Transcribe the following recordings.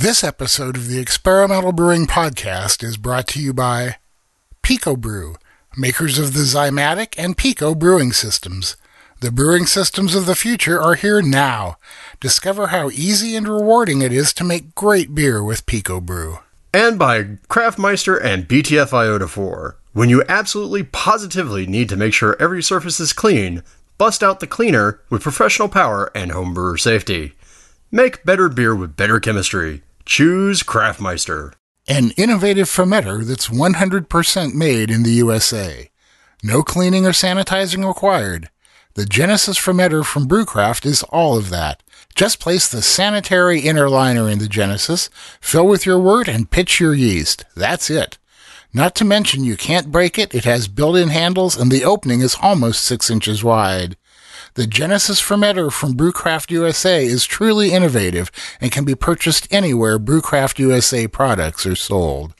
This episode of the Experimental Brewing Podcast is brought to you by Pico Brew, makers of the Zymatic and Pico brewing systems. The brewing systems of the future are here now. Discover how easy and rewarding it is to make great beer with Pico Brew. And by Craftmeister and BTF Iodophor. When you absolutely positively need to make sure every surface is clean, bust out the cleaner with professional power and homebrewer safety. Make better beer with better chemistry. Choose Craftmeister. An innovative fermenter that's 100% made in the USA. No cleaning or sanitizing required. The Genesis fermenter from Brewcraft is all of that. Just place the sanitary inner liner in the Genesis, fill with your wort, and pitch your yeast. That's it. Not to mention you can't break it, it has built-in handles, and the opening is almost six inches wide. The Genesis fermenter from Brewcraft USA is truly innovative and can be purchased anywhere Brewcraft USA products are sold.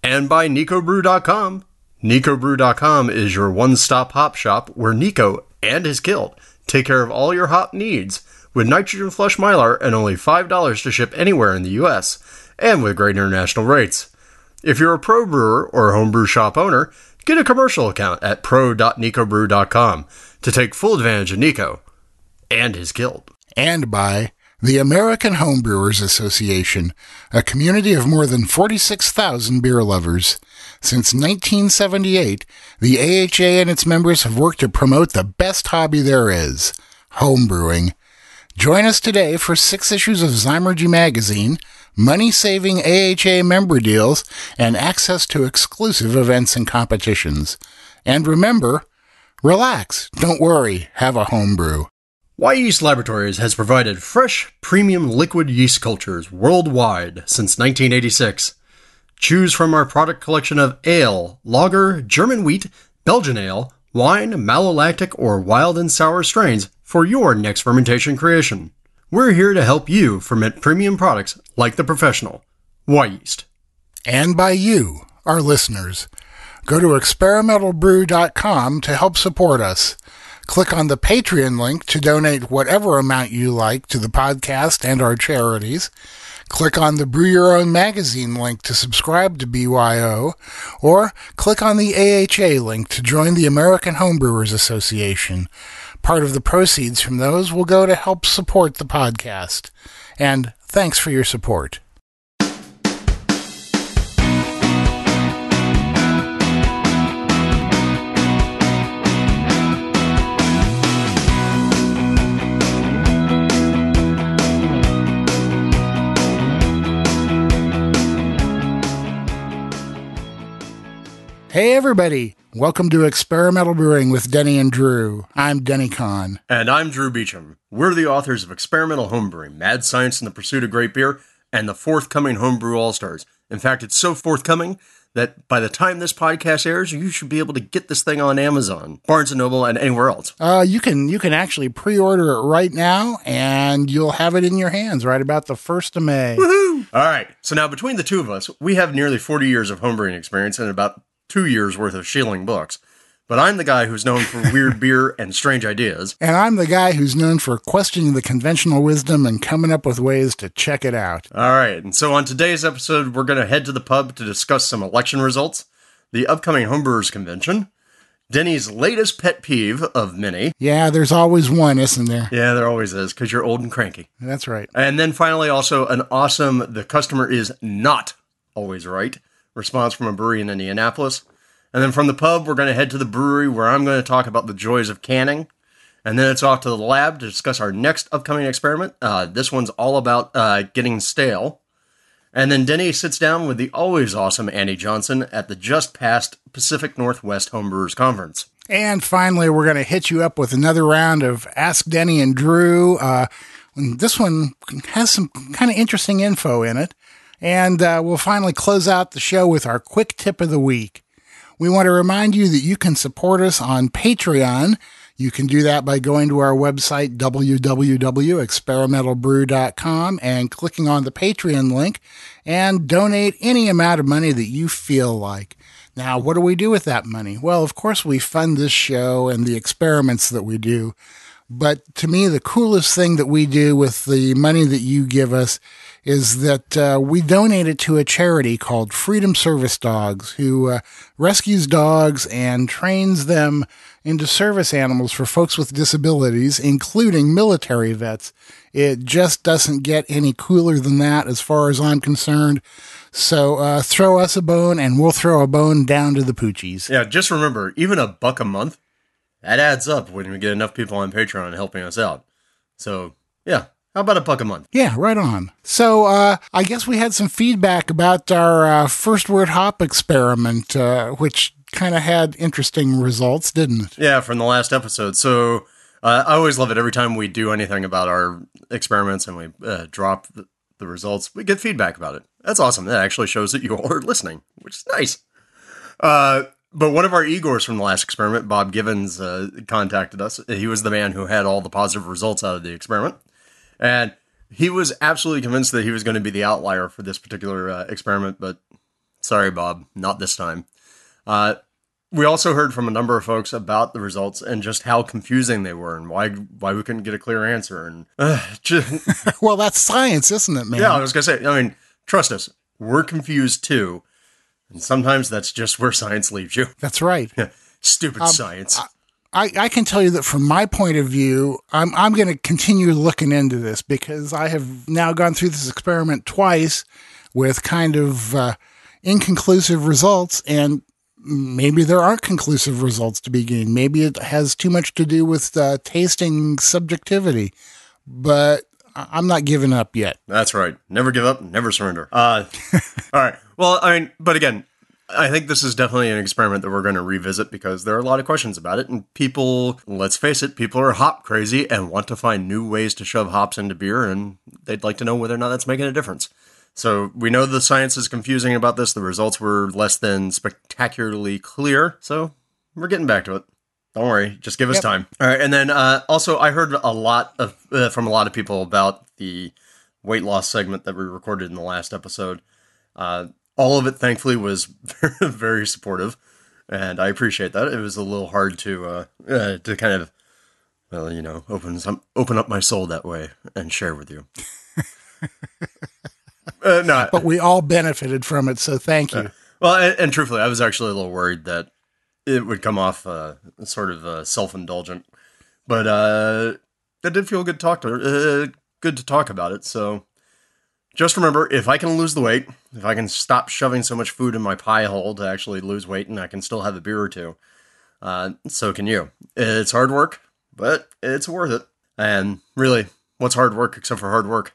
And by NicoBrew.com. NicoBrew.com is your one-stop hop shop where Nico and his guild take care of all your hop needs with nitrogen flush mylar and only $5 to ship anywhere in the US and with great international rates. If you're a pro brewer or a homebrew shop owner, get a commercial account at pro.nicobrew.com to take full advantage of Nico and his guild. And by the American Homebrewers Association, a community of more than 46,000 beer lovers. Since 1978, the AHA and its members have worked to promote the best hobby there is homebrewing. Join us today for six issues of Zymurgy magazine, money saving AHA member deals, and access to exclusive events and competitions. And remember, relax, don't worry, have a homebrew. Wyeast Laboratories has provided fresh, premium liquid yeast cultures worldwide since 1986. Choose from our product collection of ale, lager, German wheat, Belgian ale, wine, malolactic, or wild and sour strains for your next fermentation creation. We're here to help you ferment premium products like the professional. Wyeast. And by you, our listeners. Go to experimentalbrew.com to help support us. Click on the Patreon link to donate whatever amount you like to the podcast and our charities. Click on the Brew Your Own magazine link to subscribe to BYO, or click on the AHA link to join the American Homebrewers Association. Part of the proceeds from those will go to help support the podcast. And thanks for your support. Hey, everybody. Welcome to Experimental Brewing with Denny and Drew. I'm Denny Conn. And I'm Drew Beechum. We're the authors of Experimental Homebrewing, Mad Science in the Pursuit of Great Beer, and the forthcoming Homebrew All Stars. In fact, it's so forthcoming that by the time this podcast airs, you should be able to get this thing on Amazon, Barnes and Noble, and anywhere else. Uh, you can you can actually pre-order it right now, and you'll have it in your hands right about the first of May. Woohoo! All right. So now between the two of us, we have nearly 40 years of homebrewing experience and about two years worth of shilling books. But I'm the guy who's known for weird beer and strange ideas. And I'm the guy who's known for questioning the conventional wisdom and coming up with ways to check it out. All right. And so on today's episode, we're going to head to the pub to discuss some election results, the upcoming Homebrewers Convention, Denny's latest pet peeve of many. Yeah, there's always one, isn't there? Yeah, there always is because you're old and cranky. That's right. And then finally, also an awesome, the customer is not always right response from a brewery in Indianapolis. And then from the pub, we're going to head to the brewery where I'm going to talk about the joys of canning. And then it's off to the lab to discuss our next upcoming experiment. Uh, this one's all about uh, getting stale. And then Denny sits down with the always awesome Annie Johnson at the just past Pacific Northwest Homebrewers Conference. And finally, we're going to hit you up with another round of Ask Denny and Drew. Uh, this one has some kind of interesting info in it. And uh, we'll finally close out the show with our quick tip of the week. We want to remind you that you can support us on Patreon. You can do that by going to our website, www.experimentalbrew.com, and clicking on the Patreon link and donate any amount of money that you feel like. Now, what do we do with that money? Well, of course, we fund this show and the experiments that we do. But to me, the coolest thing that we do with the money that you give us is that uh, we donated to a charity called Freedom Service Dogs, who uh, rescues dogs and trains them into service animals for folks with disabilities, including military vets. It just doesn't get any cooler than that, as far as I'm concerned. So uh, throw us a bone, and we'll throw a bone down to the poochies. Yeah, just remember, even a buck a month, that adds up when we get enough people on Patreon helping us out. So, yeah, how about a buck a month? Yeah, right on. So uh, I guess we had some feedback about our uh, first wort hop experiment, uh, which kind of had interesting results, didn't it? Yeah, from the last episode. So uh, I always love it every time we do anything about our experiments and we uh, drop the, the results. We get feedback about it. That's awesome. That actually shows that you all are listening, which is nice. Uh, but one of our Igors from the last experiment, Bob Givens, uh, contacted us. He was the man who had all the positive results out of the experiment. And he was absolutely convinced that he was going to be the outlier for this particular uh, experiment, but sorry, Bob, not this time. Uh, we also heard from a number of folks about the results and just how confusing they were and why why we couldn't get a clear answer. And uh, just, well, that's science, isn't it, man? yeah, I was gonna say. I mean, trust us, we're confused too, and sometimes that's just where science leaves you. That's right. Stupid Um, science. I, I can tell you that from my point of view, I'm, I'm going to continue looking into this because I have now gone through this experiment twice with kind of uh, inconclusive results, and maybe there aren't conclusive results to be gained. Maybe it has too much to do with uh, tasting subjectivity, but I- I'm not giving up yet. That's right. Never give up, never surrender. Uh, all right. Well, I mean, but again, I think this is definitely an experiment that we're going to revisit because there are a lot of questions about it. And people, let's face it, people are hop crazy and want to find new ways to shove hops into beer, and they'd like to know whether or not that's making a difference. So we know the science is confusing about this. The results were less than spectacularly clear. So we're getting back to it. Don't worry, just give us Yep. time. All right, and then uh, also I heard a lot of uh, from a lot of people about the weight loss segment that we recorded in the last episode. Uh, all of it, thankfully, was very, very supportive, and I appreciate that. It was a little hard to uh, uh, to kind of, well, you know, open some open up my soul that way and share with you. uh, no, But we all benefited from it, so thank you. well, and, and truthfully, I was actually a little worried that it would come off uh, sort of uh, self-indulgent, but uh, it did feel good to talk to uh, good to talk about it. So just remember, if I can lose the weight, if I can stop shoving so much food in my pie hole to actually lose weight, and I can still have a beer or two, uh, so can you. It's hard work, but it's worth it. And really, what's hard work except for hard work?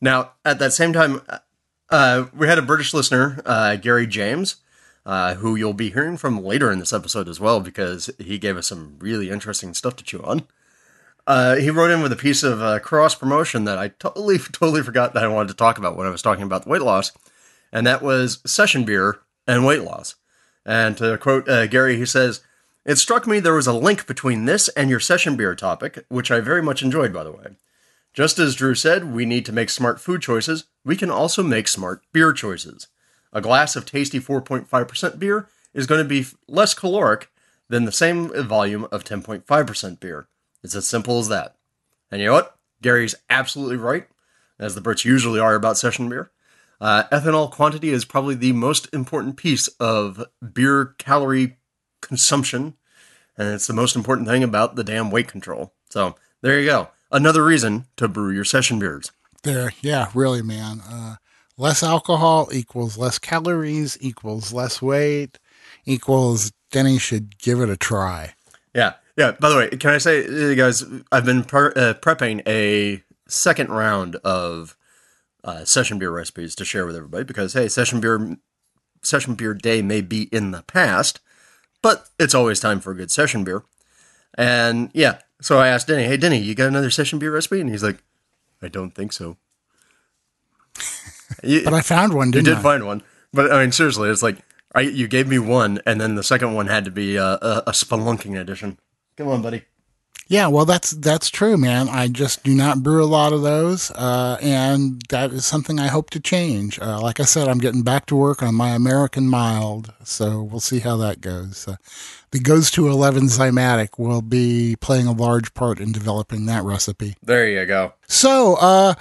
Now, at that same time, uh, we had a British listener, uh, Gary James, uh, who you'll be hearing from later in this episode as well, because he gave us some really interesting stuff to chew on. Uh, he wrote in with a piece of uh, cross promotion that I totally, totally forgot that I wanted to talk about when I was talking about the weight loss, and that was session beer and weight loss. And to quote uh, Gary, he says, It struck me there was a link between this and your session beer topic, which I very much enjoyed, by the way. Just as Drew said, we need to make smart food choices, we can also make smart beer choices. A glass of tasty 4.5% beer is going to be less caloric than the same volume of 10.5% beer. It's as simple as that. And you know what? Gary's absolutely right, as the Brits usually are about session beer. Uh, ethanol quantity is probably the most important piece of beer calorie consumption, and it's the most important thing about the damn weight control. So there you go. Another reason to brew your session beers. There, yeah, really, man. Uh, less alcohol equals less calories equals less weight equals Denny should give it a try. Yeah, yeah. By the way, can I say, uh, guys, I've been pre- uh, prepping a second round of uh, session beer recipes to share with everybody because hey, session beer, session beer day may be in the past, but it's always time for a good session beer. And yeah, so I asked Denny, "Hey, Denny, you got another session beer recipe?" And he's like, "I don't think so." You- But I found one, you didn't did I? find one, but I mean, seriously, it's like I, you gave me one, and then the second one had to be a, a, a spelunking edition. Come on, buddy. Yeah, well, that's that's true, man. I just do not brew a lot of those, uh, and that is something I hope to change. Uh, like I said, I'm getting back to work on my American mild, so we'll see how that goes. Uh, the goes to 11 Zymatic will be playing a large part in developing that recipe. There you go. So, uh,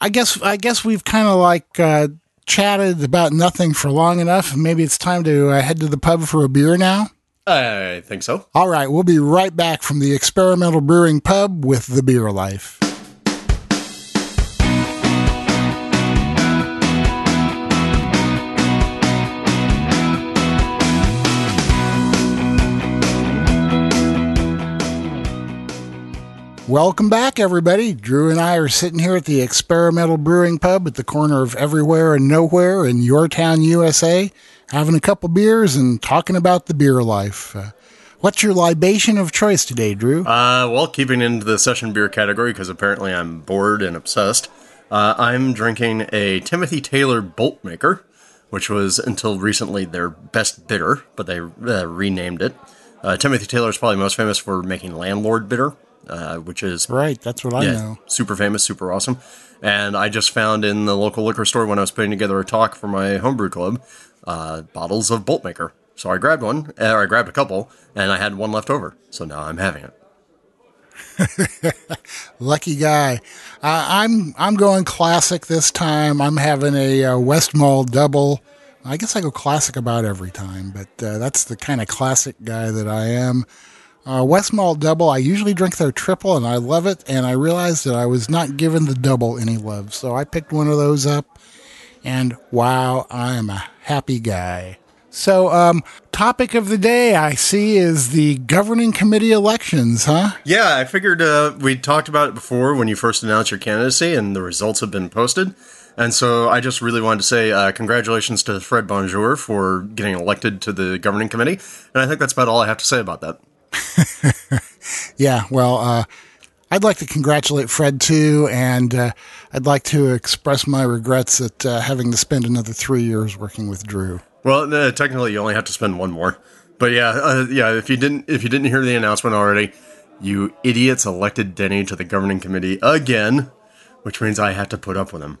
I guess I guess we've kind of like uh, chatted about nothing for long enough. Maybe it's time to uh, head to the pub for a beer now. I think so. All right, we'll be right back from the Experimental Brewing Pub with the Beer Life. Welcome back, everybody. Drew and I are sitting here at the Experimental Brewing Pub at the corner of Everywhere and Nowhere in your town, USA, having a couple beers and talking about the beer life. Uh, what's your libation of choice today, Drew? Uh, well, keeping into the session beer category because apparently I'm bored and obsessed. Uh, I'm drinking a Timothy Taylor Bolt Maker, which was until recently their best bitter, but they uh, renamed it. Uh, Timothy Taylor is probably most famous for making Landlord bitter, uh, which is right. That's what I yeah, know. super famous, super awesome. And I just found in the local liquor store when I was putting together a talk for my homebrew club uh, bottles of Bolt Maker. So I grabbed one, or I grabbed a couple, and I had one left over. So now I'm having it. Lucky guy. Uh, I'm I'm going classic this time. I'm having a uh, Westmalle double. I guess I go classic about every time, but uh, that's the kind of classic guy that I am. Uh, Westmalle double. I usually drink their triple, and I love it. And I realized that I was not giving the double any love, so I picked one of those up. And wow, I am a happy guy. So, um, topic of the day I see is the governing committee elections, huh? Yeah, I figured uh, we talked about it before when you first announced your candidacy, and the results have been posted. And so I just really wanted to say uh, congratulations to Fred Bonjour for getting elected to the governing committee. And I think that's about all I have to say about that. yeah, well, uh, I'd like to congratulate Fred too, and uh, I'd like to express my regrets at uh, having to spend another three years working with Drew. Well, uh, technically, you only have to spend one more. But yeah, uh, yeah. If you didn't, if you didn't hear the announcement already, you idiots elected Denny to the governing committee again, which means I have to put up with him.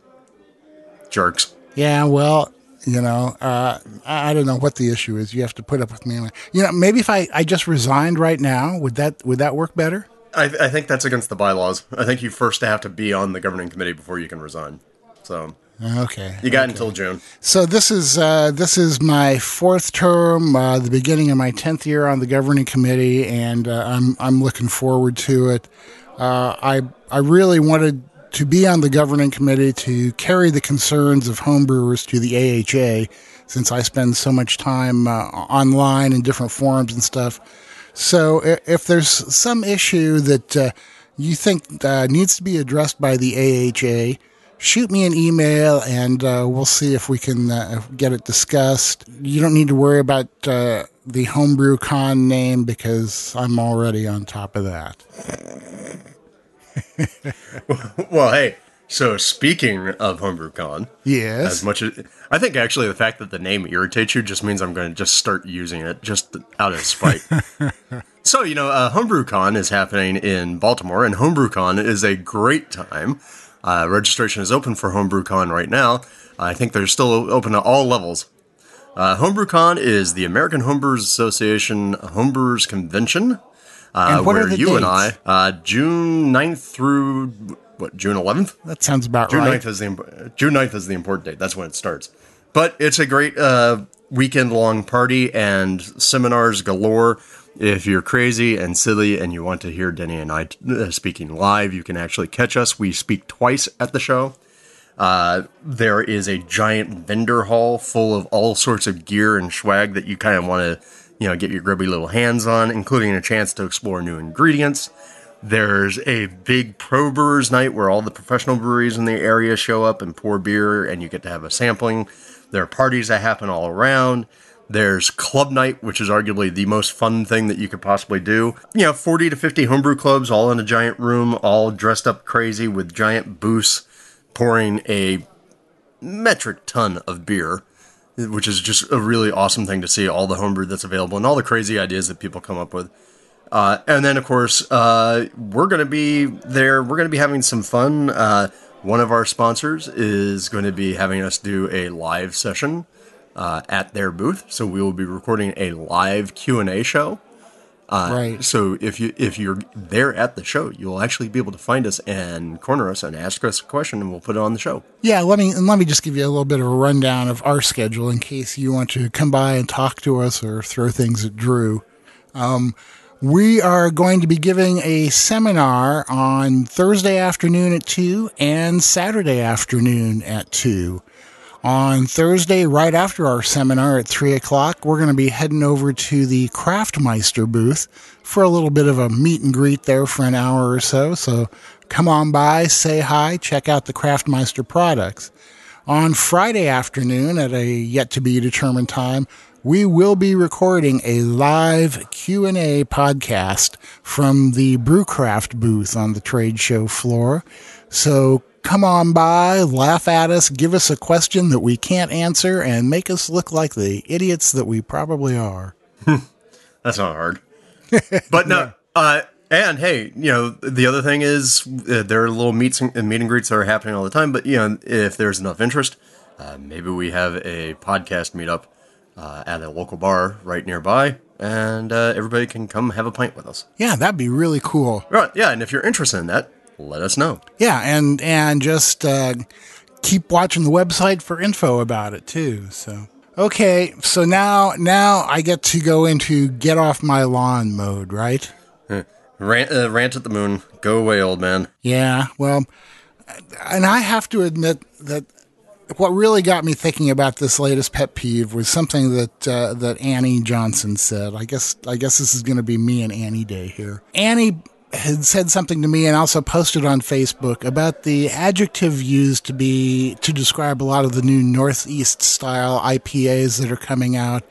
Jerks. Yeah, well, you know, uh, I don't know what the issue is. You have to put up with me. You know, maybe if I, I just resigned right now, would that would that work better? I, I think that's against the bylaws. I think you first have to be on the governing committee before you can resign. So okay, you got okay. until June. So this is uh, this is my fourth term, uh, the beginning of my tenth year on the governing committee, and uh, I'm I'm looking forward to it. Uh, I I really wanted to be on the governing committee to carry the concerns of homebrewers to the AHA, since I spend so much time uh, online in different forums and stuff. So if there's some issue that uh, you think uh, needs to be addressed by the AHA, shoot me an email and uh, we'll see if we can uh, get it discussed. You don't need to worry about uh, the Homebrew Con name because I'm already on top of that. well, hey. So speaking of HomebrewCon, yes, as much as I think actually the fact that the name irritates you just means I'm going to just start using it just out of spite. so you know, uh, HomebrewCon is happening in Baltimore, and HomebrewCon is a great time. Uh, registration is open for HomebrewCon right now. I think they're still open to all levels. Uh, HomebrewCon is the American Homebrewers Association Homebrewers Convention. Uh, where you dates? and I, uh, June 9th through what June 11th. That sounds about June right. 9th is the June 9th is the important date. That's when it starts. But it's a great uh, weekend long party and seminars galore. If you're crazy and silly and you want to hear Denny and I uh, speaking live, you can actually catch us. We speak twice at the show. Uh, there is a giant vendor hall full of all sorts of gear and swag that you kind of want to, you know, get your grubby little hands on, including a chance to explore new ingredients. There's a big pro brewers night where all the professional breweries in the area show up and pour beer, and you get to have a sampling. There are parties that happen all around. There's club night, which is arguably the most fun thing that you could possibly do. You know, 40 to 50 homebrew clubs all in a giant room, all dressed up crazy with giant booths pouring a metric ton of beer, which is just a really awesome thing to see all the homebrew that's available and all the crazy ideas that people come up with. Uh, and then, of course, uh, we're going to be there. We're going to be having some fun. Uh, one of our sponsors is going to be having us do a live session uh, at their booth, so we will be recording a live Q and A show. Uh, Right. So if you if you're there at the show, you'll actually be able to find us and corner us and ask us a question, and we'll put it on the show. Yeah, let me and let me just give you a little bit of a rundown of our schedule in case you want to come by and talk to us or throw things at Drew. Um, we are going to be giving a seminar on Thursday afternoon at two and Saturday afternoon at two. On Thursday, right after our seminar at three o'clock, we're going to be heading over to the Craftmeister booth for a little bit of a meet and greet there for an hour or so. So come on by, say hi, check out the Craftmeister products. On Friday afternoon at a yet to be determined time, we will be recording a live Q&A podcast from the Brewcraft booth on the trade show floor. So come on by, laugh at us, give us a question that we can't answer and make us look like the idiots that we probably are. That's not hard. but no. Uh, and hey, you know the other thing is uh, there are little meets and meet and greets that are happening all the time. But you know if there's enough interest, uh, maybe we have a podcast meetup uh, at a local bar right nearby, and uh, everybody can come have a pint with us. Yeah, that'd be really cool. Right? Yeah, and if you're interested in that, let us know. Yeah, and and just uh, keep watching the website for info about it too. So okay, so now now I get to go into get off my lawn mode, right? Rant, uh, rant at the moon. Go away, old man. Yeah, well, and I have to admit that what really got me thinking about this latest pet peeve was something that uh, that Annie Johnson said. I guess I guess this is going to be me and Annie Day here. Annie had said something to me and also posted on Facebook about the adjective used to be to describe a lot of the new Northeast style IPAs that are coming out,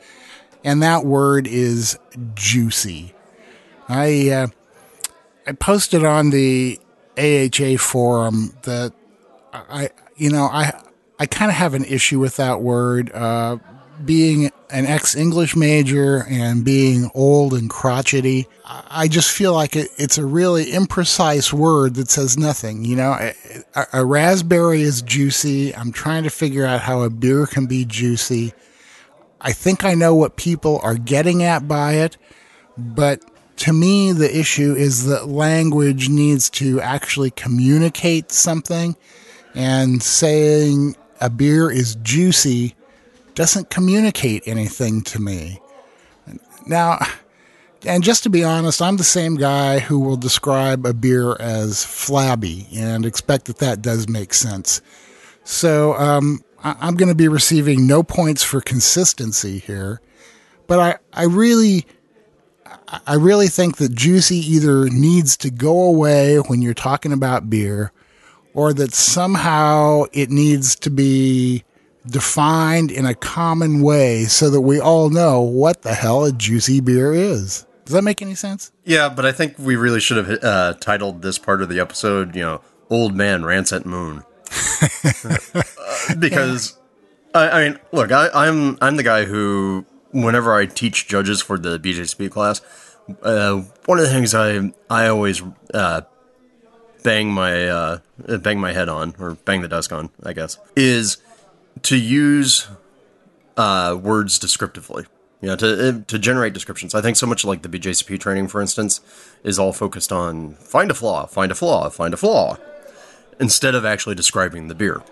and that word is juicy. I uh, I posted on the AHA forum that I, you know, I, I kind of have an issue with that word. Uh, being an ex English major and being old and crotchety, I just feel like it, it's a really imprecise word that says nothing. You know, a, a raspberry is juicy. I'm trying to figure out how a beer can be juicy. I think I know what people are getting at by it, but to me, the issue is that language needs to actually communicate something, and saying a beer is juicy doesn't communicate anything to me. Now, and just to be honest, I'm the same guy who will describe a beer as flabby and expect that that does make sense. So um, I- I'm going to be receiving no points for consistency here, but I, I really. I really think that juicy either needs to go away when you're talking about beer or that somehow it needs to be defined in a common way so that we all know what the hell a juicy beer is. Does that make any sense? Yeah, but I think we really should have uh, titled this part of the episode, you know, "Old Man Rants at Moon," Uh, because I, I mean, look, I, I'm I'm the guy who, whenever I teach judges for the BJCP class, uh, one of the things I I always uh, bang my uh, bang my head on or bang the desk on, I guess, is to use uh, words descriptively. You know, to uh, to generate descriptions. I think so much like the BJCP training, for instance, is all focused on find a flaw, find a flaw, find a flaw, instead of actually describing the beer.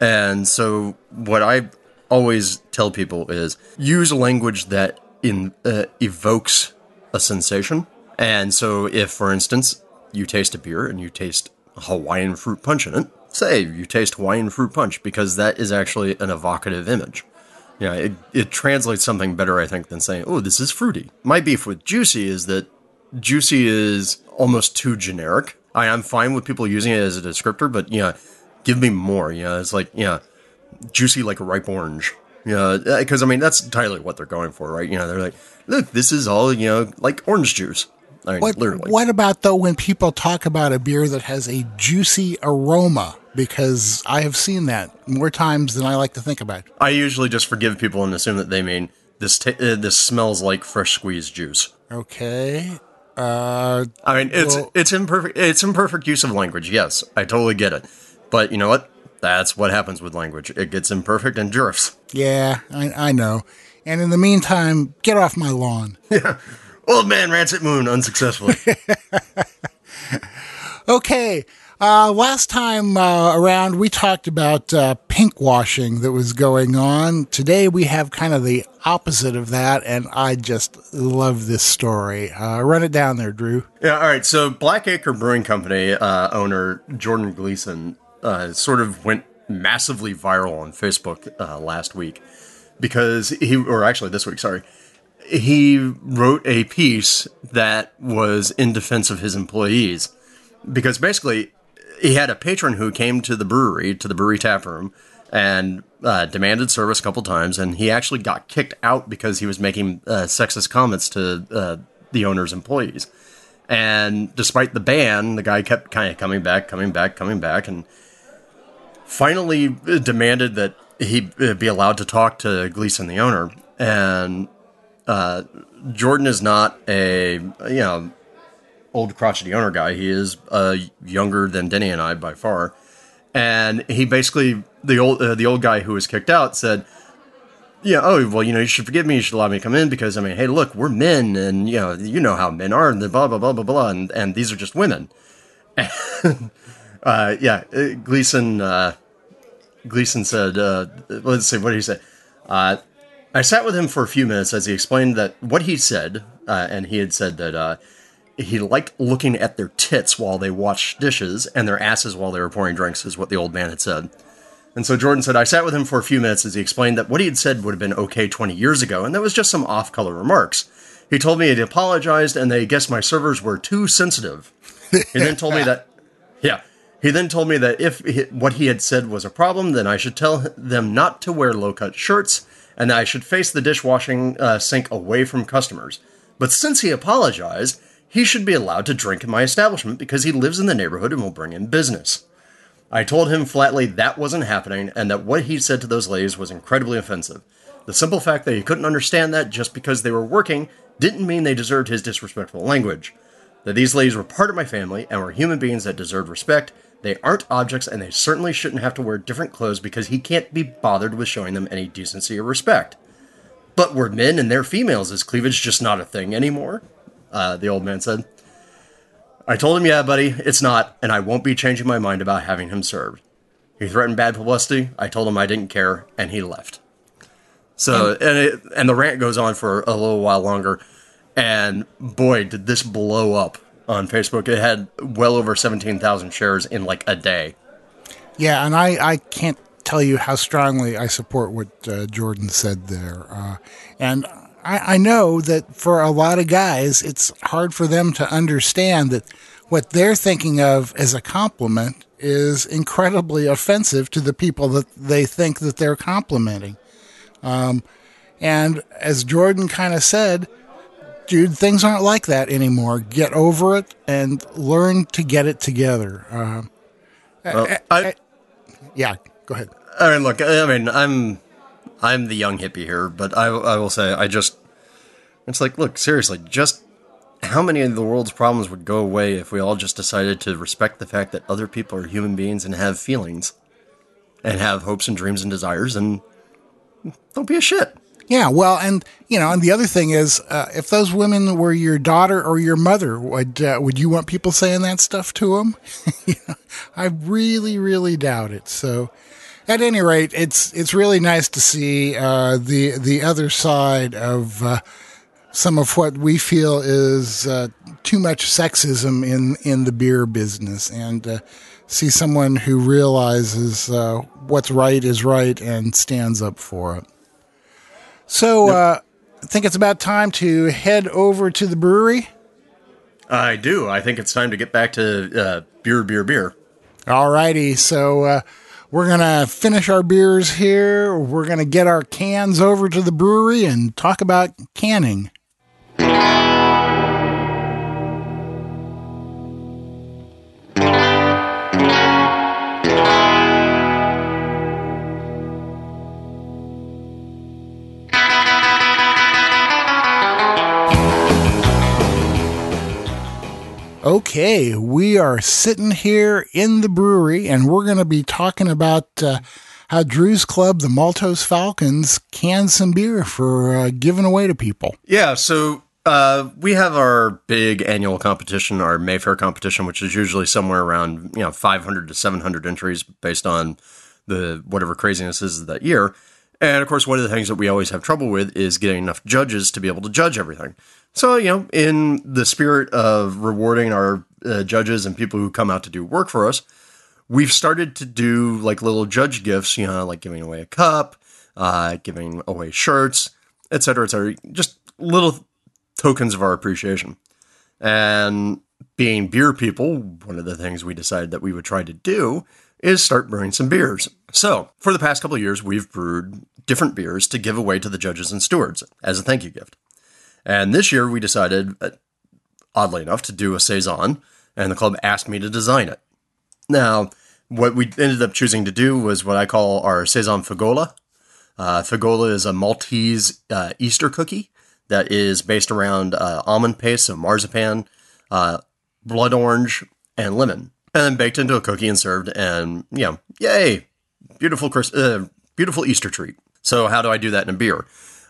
And so, what I always tell people is use language that in uh, evokes a sensation. And so, if, for instance, you taste a beer and you taste Hawaiian fruit punch in it, say you taste Hawaiian fruit punch because that is actually an evocative image. Yeah, it, it translates something better, I think, than saying, oh, this is fruity. My beef with juicy is that juicy is almost too generic. I, I'm fine with people using it as a descriptor, but yeah, give me more. Yeah, it's like, yeah, juicy like a ripe orange. Yeah, uh, because I mean, that's entirely what they're going for, right? You know, they're like, look, this is all, you know, like orange juice. I mean, What, literally. what about though when people talk about a beer that has a juicy aroma? Because I have seen that more times than I like to think about. I usually just forgive people and assume that they mean this. ta uh, this smells like fresh squeezed juice. Okay. Uh, I mean, it's Well- it's imperfect. It's imperfect use of language. Yes, I totally get it. But you know what? That's what happens with language. It gets imperfect and drifts. yeah, I, I know. And in the meantime, get off my lawn. Yeah. Old man Rancid Moon unsuccessfully. Okay. Uh, last time uh, around, we talked about uh, pink washing that was going on. Today, we have kind of the opposite of that, and I just love this story. Uh, run it down there, Drew. Yeah, all right. So, Blackacre Brewing Company uh, owner Jordan Gleason uh, sort of went massively viral on Facebook last week because he, or actually this week, sorry, he wrote a piece that was in defense of his employees because basically he had a patron who came to the brewery, to the brewery tap room, and uh, demanded service a couple times, and he actually got kicked out because he was making uh, sexist comments to uh, the owner's employees. And despite the ban, the guy kept kind of coming back, coming back, coming back, and finally demanded that he be allowed to talk to Gleason, the owner. And uh, Jordan is not a you know old crotchety owner guy. He is uh, younger than Denny and I by far, and he basically the old uh, the old guy who was kicked out said, "Yeah, oh well, you know, you should forgive me. You should allow me to come in because I mean, hey, look, we're men, and you know, you know how men are, and blah blah blah blah blah, and and these are just women." Uh, yeah, uh, Gleason uh, Gleason said, uh, let's see, what did he say? Uh, I sat with him for a few minutes as he explained that what he said, uh, and he had said that uh, he liked looking at their tits while they washed dishes and their asses while they were pouring drinks, is what the old man had said. And so Jordan said, I sat with him for a few minutes as he explained that what he had said would have been okay 20 years ago, and that was just some off color remarks. He told me he'd apologized and they guessed my servers were too sensitive. He then told me that, yeah, he then told me that if he, what he had said was a problem, then I should tell them not to wear low cut shirts and that I should face the dishwashing uh, sink away from customers. But since he apologized, he should be allowed to drink in my establishment because he lives in the neighborhood and will bring in business. I told him flatly that wasn't happening and that what he said to those ladies was incredibly offensive. The simple fact that he couldn't understand that just because they were working didn't mean they deserved his disrespectful language. That these ladies were part of my family and were human beings that deserved respect. They aren't objects and they certainly shouldn't have to wear different clothes because he can't be bothered with showing them any decency or respect. But we're men and they're females. Is cleavage just not a thing anymore? Uh, the old man said. I told him, yeah, buddy, it's not, and I won't be changing my mind about having him served. He threatened bad publicity. I told him I didn't care, and he left. So, and it, and the rant goes on for a little while longer, and boy, did this blow up on Facebook. It had well over seventeen thousand shares in like a day. Yeah, and I, I can't tell you how strongly I support what uh, Jordan said there. Uh, and I, I know that for a lot of guys, it's hard for them to understand that what they're thinking of as a compliment is incredibly offensive to the people that they think that they're complimenting. Um, and as Jordan kind of said, dude, things aren't like that anymore. Get over it and learn to get it together. Uh, Well, I, yeah, go ahead. I mean, look, I mean, I'm I'm the young hippie here, but I, I will say, I just, it's like, look, seriously, just how many of the world's problems would go away if we all just decided to respect the fact that other people are human beings and have feelings and have hopes and dreams and desires and don't be a shit. Yeah, well, and you know, and the other thing is, uh, if those women were your daughter or your mother, would uh, would you want people saying that stuff to them? know, I really, really doubt it. So, at any rate, it's it's really nice to see uh, the the other side of uh, some of what we feel is uh, too much sexism in in the beer business, and uh, see someone who realizes uh, what's right is right and stands up for it. So, uh, I think it's about time to head over to the brewery. I do. I think it's time to get back to uh, beer, beer, beer. Alrighty, so we're gonna finish our beers here. We're gonna get our cans over to the brewery and talk about canning. Okay, we are sitting here in the brewery and we're going to be talking about uh, how Drew's Club, the Maltose Falcons, canned some beer for uh, giving away to people. Yeah, so Uh, we have our big annual competition, our Mayfair competition, which is usually somewhere around you know 500 to 700 entries based on the whatever craziness is that year. And of course, one of the things that we always have trouble with is getting enough judges to be able to judge everything. So, you know, in the spirit of rewarding our uh, judges and people who come out to do work for us, we've started to do like little judge gifts, you know, like giving away a cup, uh, giving away shirts, et cetera, et cetera. Just little tokens of our appreciation. And being beer people, one of the things we decided that we would try to do is start brewing some beers. So, for the past couple of years, we've brewed different beers to give away to the judges and stewards as a thank you gift. And this year, we decided, uh, oddly enough, to do a saison, and the club asked me to design it. Now, what we ended up choosing to do was what I call our saison figolla. Uh, figolla is a Maltese uh, Easter cookie that is based around uh, almond paste, so marzipan, uh, blood orange, and lemon, and then baked into a cookie and served. And know, yay, beautiful, uh, beautiful Easter treat. So how do I do that in a beer?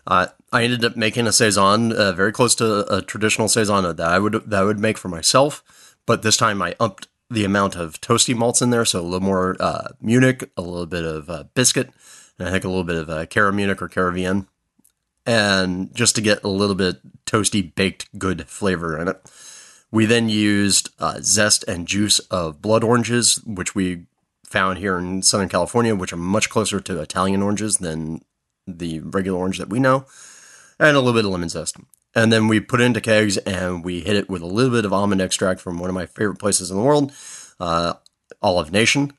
Uh, I ended up making a saison uh, very close to a traditional saison that I would that I would make for myself, but this time I upped the amount of toasty malts in there, so a little more uh, Munich, a little bit of uh, biscuit, and I think a little bit of uh, Cara Munich or Cara and just to get a little bit toasty baked good flavor in it. We then used uh, zest and juice of blood oranges, which we found here in Southern California, which are much closer to Italian oranges than the regular orange that we know, and a little bit of lemon zest. And then we put it into kegs and we hit it with a little bit of almond extract from one of my favorite places in the world, uh, Olive Nation,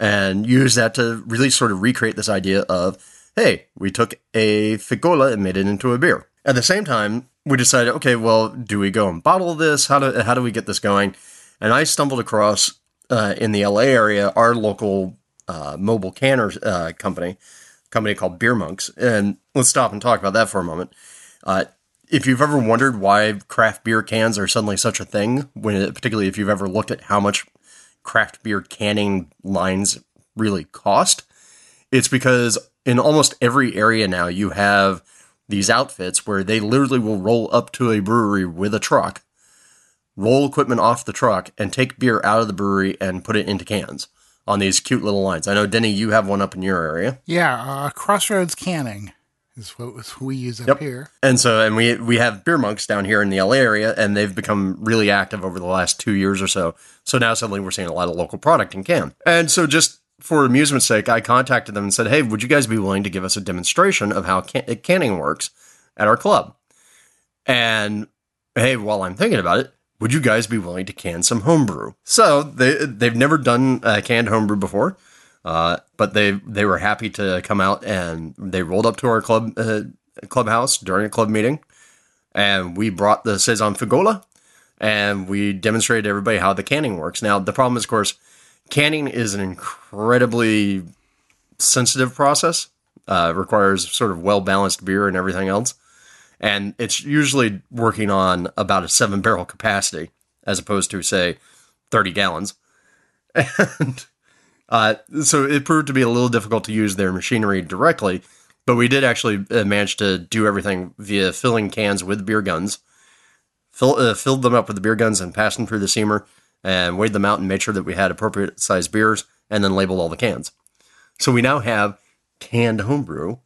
and use that to really sort of recreate this idea of, hey, we took a figolla and made it into a beer. At the same time, we decided, okay, well, do we go and bottle this? How do how do we get this going? And I stumbled across uh, in the LA area our local uh, mobile canner uh, company company called Beer Monks. And let's stop and talk about that for a moment. Uh, if you've ever wondered why craft beer cans are suddenly such a thing, when particularly if you've ever looked at how much craft beer canning lines really cost, it's because in almost every area now you have these outfits where they literally will roll up to a brewery with a truck, roll equipment off the truck, and take beer out of the brewery and put it into cans on these cute little lines. I know, Denny, you have one up in your area. Yeah, uh, Crossroads Canning is what we use up yep. here. And so, and we we have beer monks down here in the LA area, and they've become really active over the last two years or so. So now suddenly we're seeing a lot of local product in can. And so, just for amusement's sake, I contacted them and said, "Hey, would you guys be willing to give us a demonstration of how can- canning works at our club?" And hey, while I'm thinking about it, would you guys be willing to can some homebrew? So they they've never done a canned homebrew before, uh, but they they were happy to come out and they rolled up to our club uh, clubhouse during a club meeting, and we brought the saison figolla, and we demonstrated to everybody how the canning works. Now the problem is, of course, canning is an incredibly sensitive process. Uh, requires sort of well balanced beer and everything else. And it's usually working on about a seven barrel capacity as opposed to say 30 gallons. And uh, so it proved to be a little difficult to use their machinery directly but we did actually uh, manage to do everything via filling cans with beer guns Fill, uh, filled them up with the beer guns and passed them through the seamer and weighed them out and made sure that we had appropriate sized beers and then labeled all the cans so we now have canned homebrew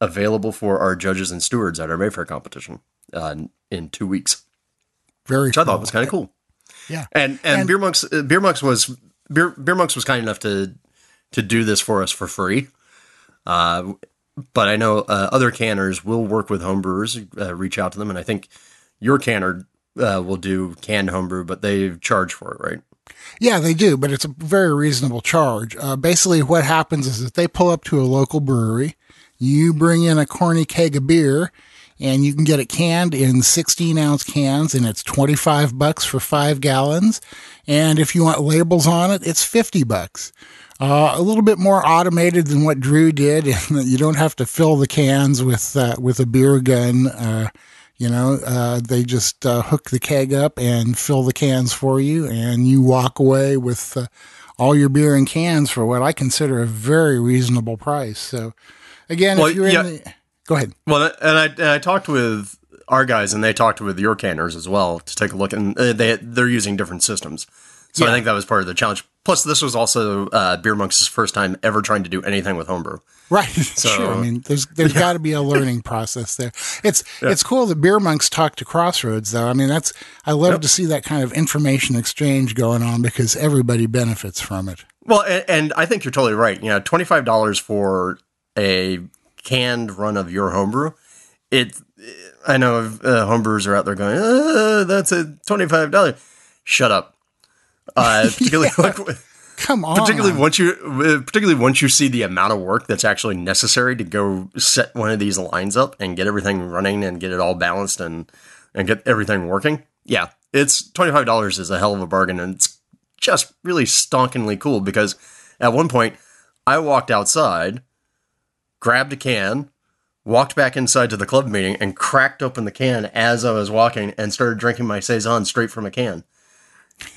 available for our judges and stewards at our Mayfair competition uh, in two weeks. Very, which cool. I thought was kind of cool. Yeah, and and, and Beer Monks uh, Beer Monks was Beer Beer Monks was kind enough to to do this for us for free. Uh, but I know uh, other canners will work with homebrewers, uh, reach out to them, and I think your canner uh, will do canned homebrew, but they charge for it, right? Yeah, they do, but it's a very reasonable charge. Uh, basically, what happens is that they pull up to a local brewery, you bring in a corny keg of beer and you can get it canned in 16 ounce cans and it's 25 bucks for five gallons. And if you want labels on it, it's 50 bucks. Uh, a little bit more automated than what Drew did. you don't have to fill the cans with, uh, with a beer gun. Uh, you know, uh, they just uh, hook the keg up and fill the cans for you, and you walk away with uh, all your beer in cans for what I consider a very reasonable price. So, Again, well, if you're yeah. in the Go ahead. Well, and I and I talked with our guys, and they talked with your canners as well to take a look, and uh, they they're using different systems. So Yeah. I think that was part of the challenge. Plus, this was also uh, Beer Monks' first time ever trying to do anything with homebrew. Right. sure. I mean, there's there's got to be a learning process there. It's it's cool that beer monks talk to Crossroads, though. I mean, that's I love to see that kind of information exchange going on because everybody benefits from it. Well, and, and I think you're totally right. You know, twenty five dollars for a canned run of your homebrew. It, I know uh, homebrewers are out there going, uh, "That's a twenty five dollars." Shut up. Uh, particularly, Come on. particularly once you, uh, particularly once you see the amount of work that's actually necessary to go set one of these lines up and get everything running and get it all balanced and and get everything working. Yeah, it's twenty five dollars is a hell of a bargain, and it's just really stonkingly cool because at one point I walked outside, grabbed a can, walked back inside to the club meeting, and cracked open the can as I was walking and started drinking my saison straight from a can.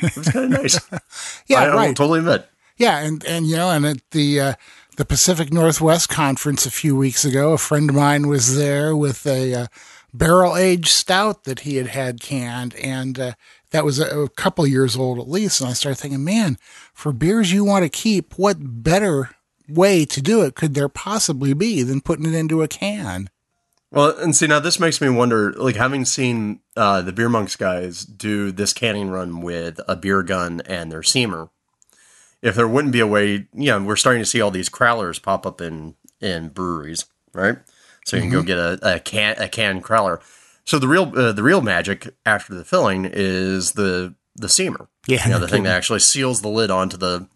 It was kind of nice. yeah, I will right. totally admit. Yeah, and and you know, and at the uh, the Pacific Northwest conference a few weeks ago, a friend of mine was there with a uh, barrel aged stout that he had had canned, and uh, that was a, a couple years old at least. And I started thinking, man, for beers you want to keep, what better way to do it could there possibly be than putting it into a can? Well, and see now this makes me wonder, like having seen uh, the Beer Monks guys do this canning run with a beer gun and their seamer, if there wouldn't be a way, you know, we're starting to see all these crowlers pop up in in breweries, right? So you can go get a, a can a can crowler. So the real uh, the real magic after the filling is the the seamer, Yeah, you know, the thing that actually seals the lid onto the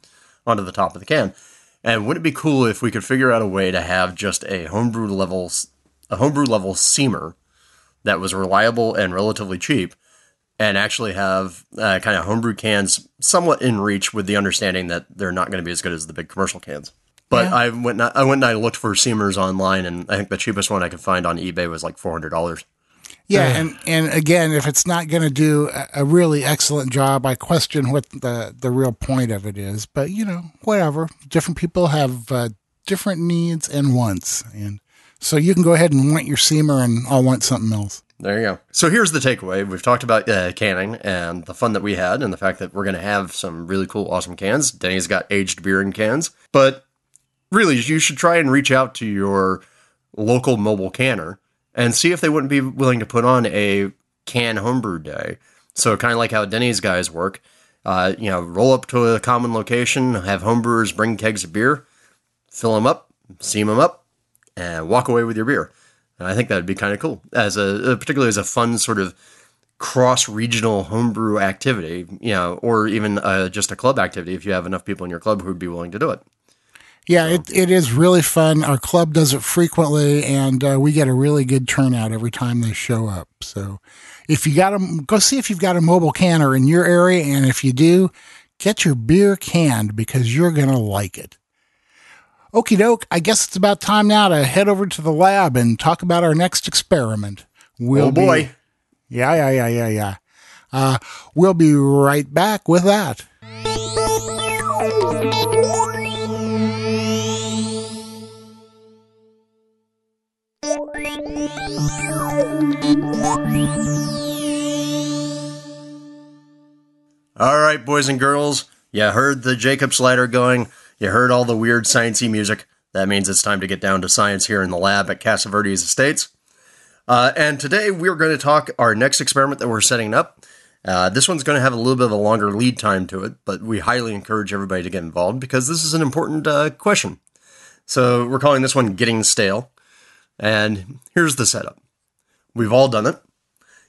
onto the top of the can. And wouldn't it be cool if we could figure out a way to have just a homebrew level a homebrew level seamer that was reliable and relatively cheap, and actually have uh, kind of homebrew cans somewhat in reach with the understanding that they're not going to be as good as the big commercial cans. But Yeah. I went and I went and I looked for seamers online, and I think the cheapest one I could find on eBay was like four hundred dollars. Yeah, and and again, if it's not going to do a, a really excellent job, I question what the the real point of it is. But you know, whatever. Different people have uh, different needs and wants, and so you can go ahead and want your seamer, and I'll want something else. There you go. So here's the takeaway. We've talked about uh, canning and the fun that we had, and the fact that we're going to have some really cool, awesome cans. Denny's got aged beer in cans, but really, you should try and reach out to your local mobile canner and see if they wouldn't be willing to put on a can homebrew day. So kind of like how Denny's guys work. Uh, you know, roll up to a common location, have homebrewers bring kegs of beer, fill them up, seam them up, and walk away with your beer. And I think that would be kind of cool, as a uh, particularly as a fun sort of cross regional homebrew activity, you know, or even uh, just a club activity if you have enough people in your club who would be willing to do it. Yeah, it, it is really fun. Our club does it frequently, and uh, we get a really good turnout every time they show up. So, if you got a go see if you've got a mobile canner in your area, and if you do, get your beer canned because you're gonna like it. Okie doke. I guess it's about time now to head over to the lab and talk about our next experiment. We'll oh boy. Be, yeah, yeah, yeah, yeah, yeah. Uh, we'll be right back with that. All right, boys and girls, you heard the Jacob's ladder going. You heard all the weird sciencey music. That means it's time to get down to science here in the lab at Casa Verdes Estates. Uh, and today we're going to talk our next experiment that we're setting up. Uh, this one's going to have a little bit of a longer lead time to it, but we highly encourage everybody to get involved because this is an important uh, question. So we're calling this one Getting Stale. And here's the setup we've all done it.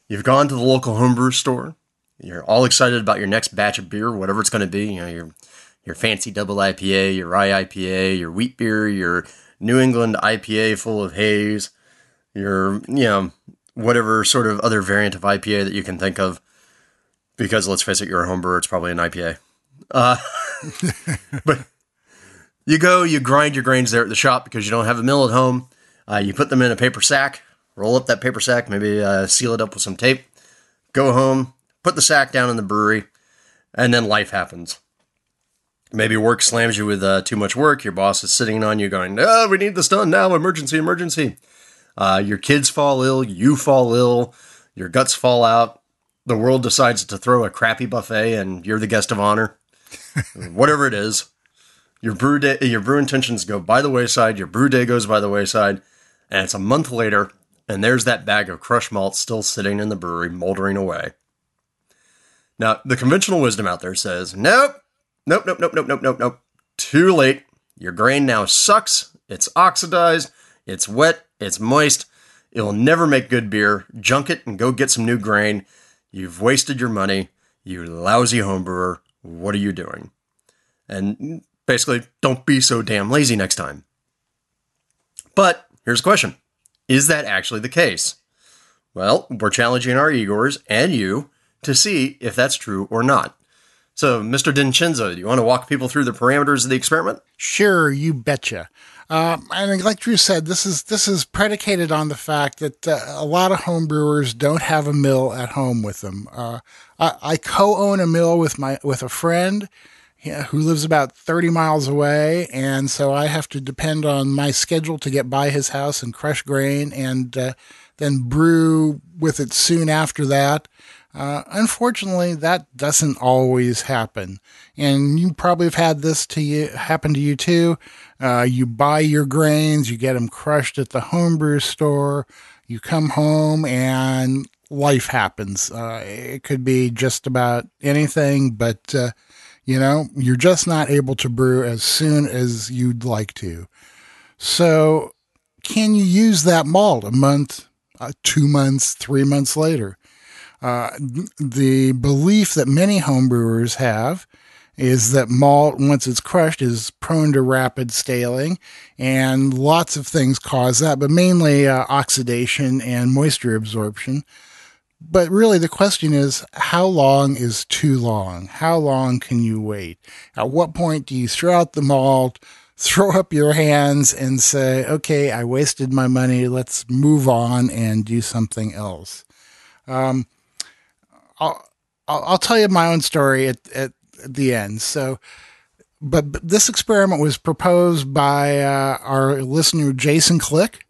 You've gone to the local homebrew store. You're all excited about your next batch of beer, whatever it's going to be. You know, your your fancy double IPA, your rye IPA, your wheat beer, your New England IPA full of haze, your you know whatever sort of other variant of IPA that you can think of. Because let's face it, you're a homebrewer, it's probably an IPA. Uh, but you go, you grind your grains there at the shop because you don't have a mill at home. Uh, you put them in a paper sack, roll up that paper sack, maybe uh, seal it up with some tape. Go home, put the sack down in the brewery, and then life happens. Maybe work slams you with uh, too much work. Your boss is sitting on you, going, "Oh, we need this done now! Emergency! Emergency!" Uh, your kids fall ill, you fall ill, your guts fall out. The world decides to throw a crappy buffet, and you're the guest of honor. Whatever it is, your brew day, your brew intentions go by the wayside. Your brew day goes by the wayside, and it's a month later, and there's that bag of crushed malt still sitting in the brewery, moldering away. Now, the conventional wisdom out there says, nope, nope, nope, nope, nope, nope, nope, nope. Too late. Your grain now sucks. It's oxidized. It's wet. It's moist. It'll never make good beer. Junk it and go get some new grain. You've wasted your money. You lousy homebrewer. What are you doing? And basically, don't be so damn lazy next time. But here's a question Is that actually the case? Well, we're challenging our Igors and you to see if that's true or not. So, Mr. Dinchenzo, do you want to walk people through the parameters of the experiment? Sure, you betcha. Uh, and like Drew said, this is this is predicated on the fact that uh, a lot of home brewers don't have a mill at home with them. Uh, I, I, co-own a mill with my with a friend who lives about 30 miles away, and so I have to depend on my schedule to get by his house and crush grain, and uh, then brew with it soon after that. Uh, unfortunately, that doesn't always happen, and you probably have had this to you happen to you too. Uh, you buy your grains, you get them crushed at the homebrew store. You come home and life happens. Uh, it could be just about anything, but uh, you know you're just not able to brew as soon as you'd like to. So, can you use that malt a month, uh, two months, three months later? Uh, the belief that many homebrewers have is that malt, once it's crushed, is prone to rapid staling, and lots of things cause that, but mainly uh, oxidation and moisture absorption. But really, the question is how long is too long? How long can you wait? At what point do you throw out the malt, throw up your hands, and say, okay, I wasted my money, let's move on and do something else? Um, I'll, I'll, tell you my own story at, at, the end. So, but, but, this experiment was proposed by uh, our listener Jason Click.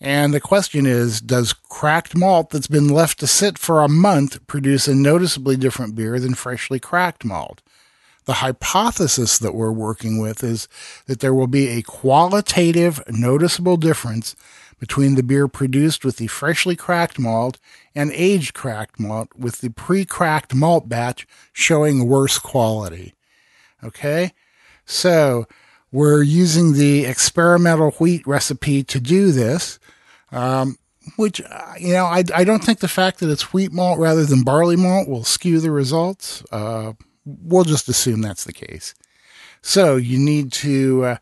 And the question is Does cracked malt that's been left to sit for a month produce a noticeably different beer than freshly cracked malt? The hypothesis that we're working with is that there will be a qualitative, noticeable difference between the beer produced with the freshly cracked malt and aged cracked malt, with the pre cracked malt batch showing worse quality. Okay? So, we're using the experimental wheat recipe to do this, um, which, uh, you know, I, I don't think the fact that it's wheat malt rather than barley malt will skew the results. Uh, we'll just assume that's the case. So, you need to. Uh,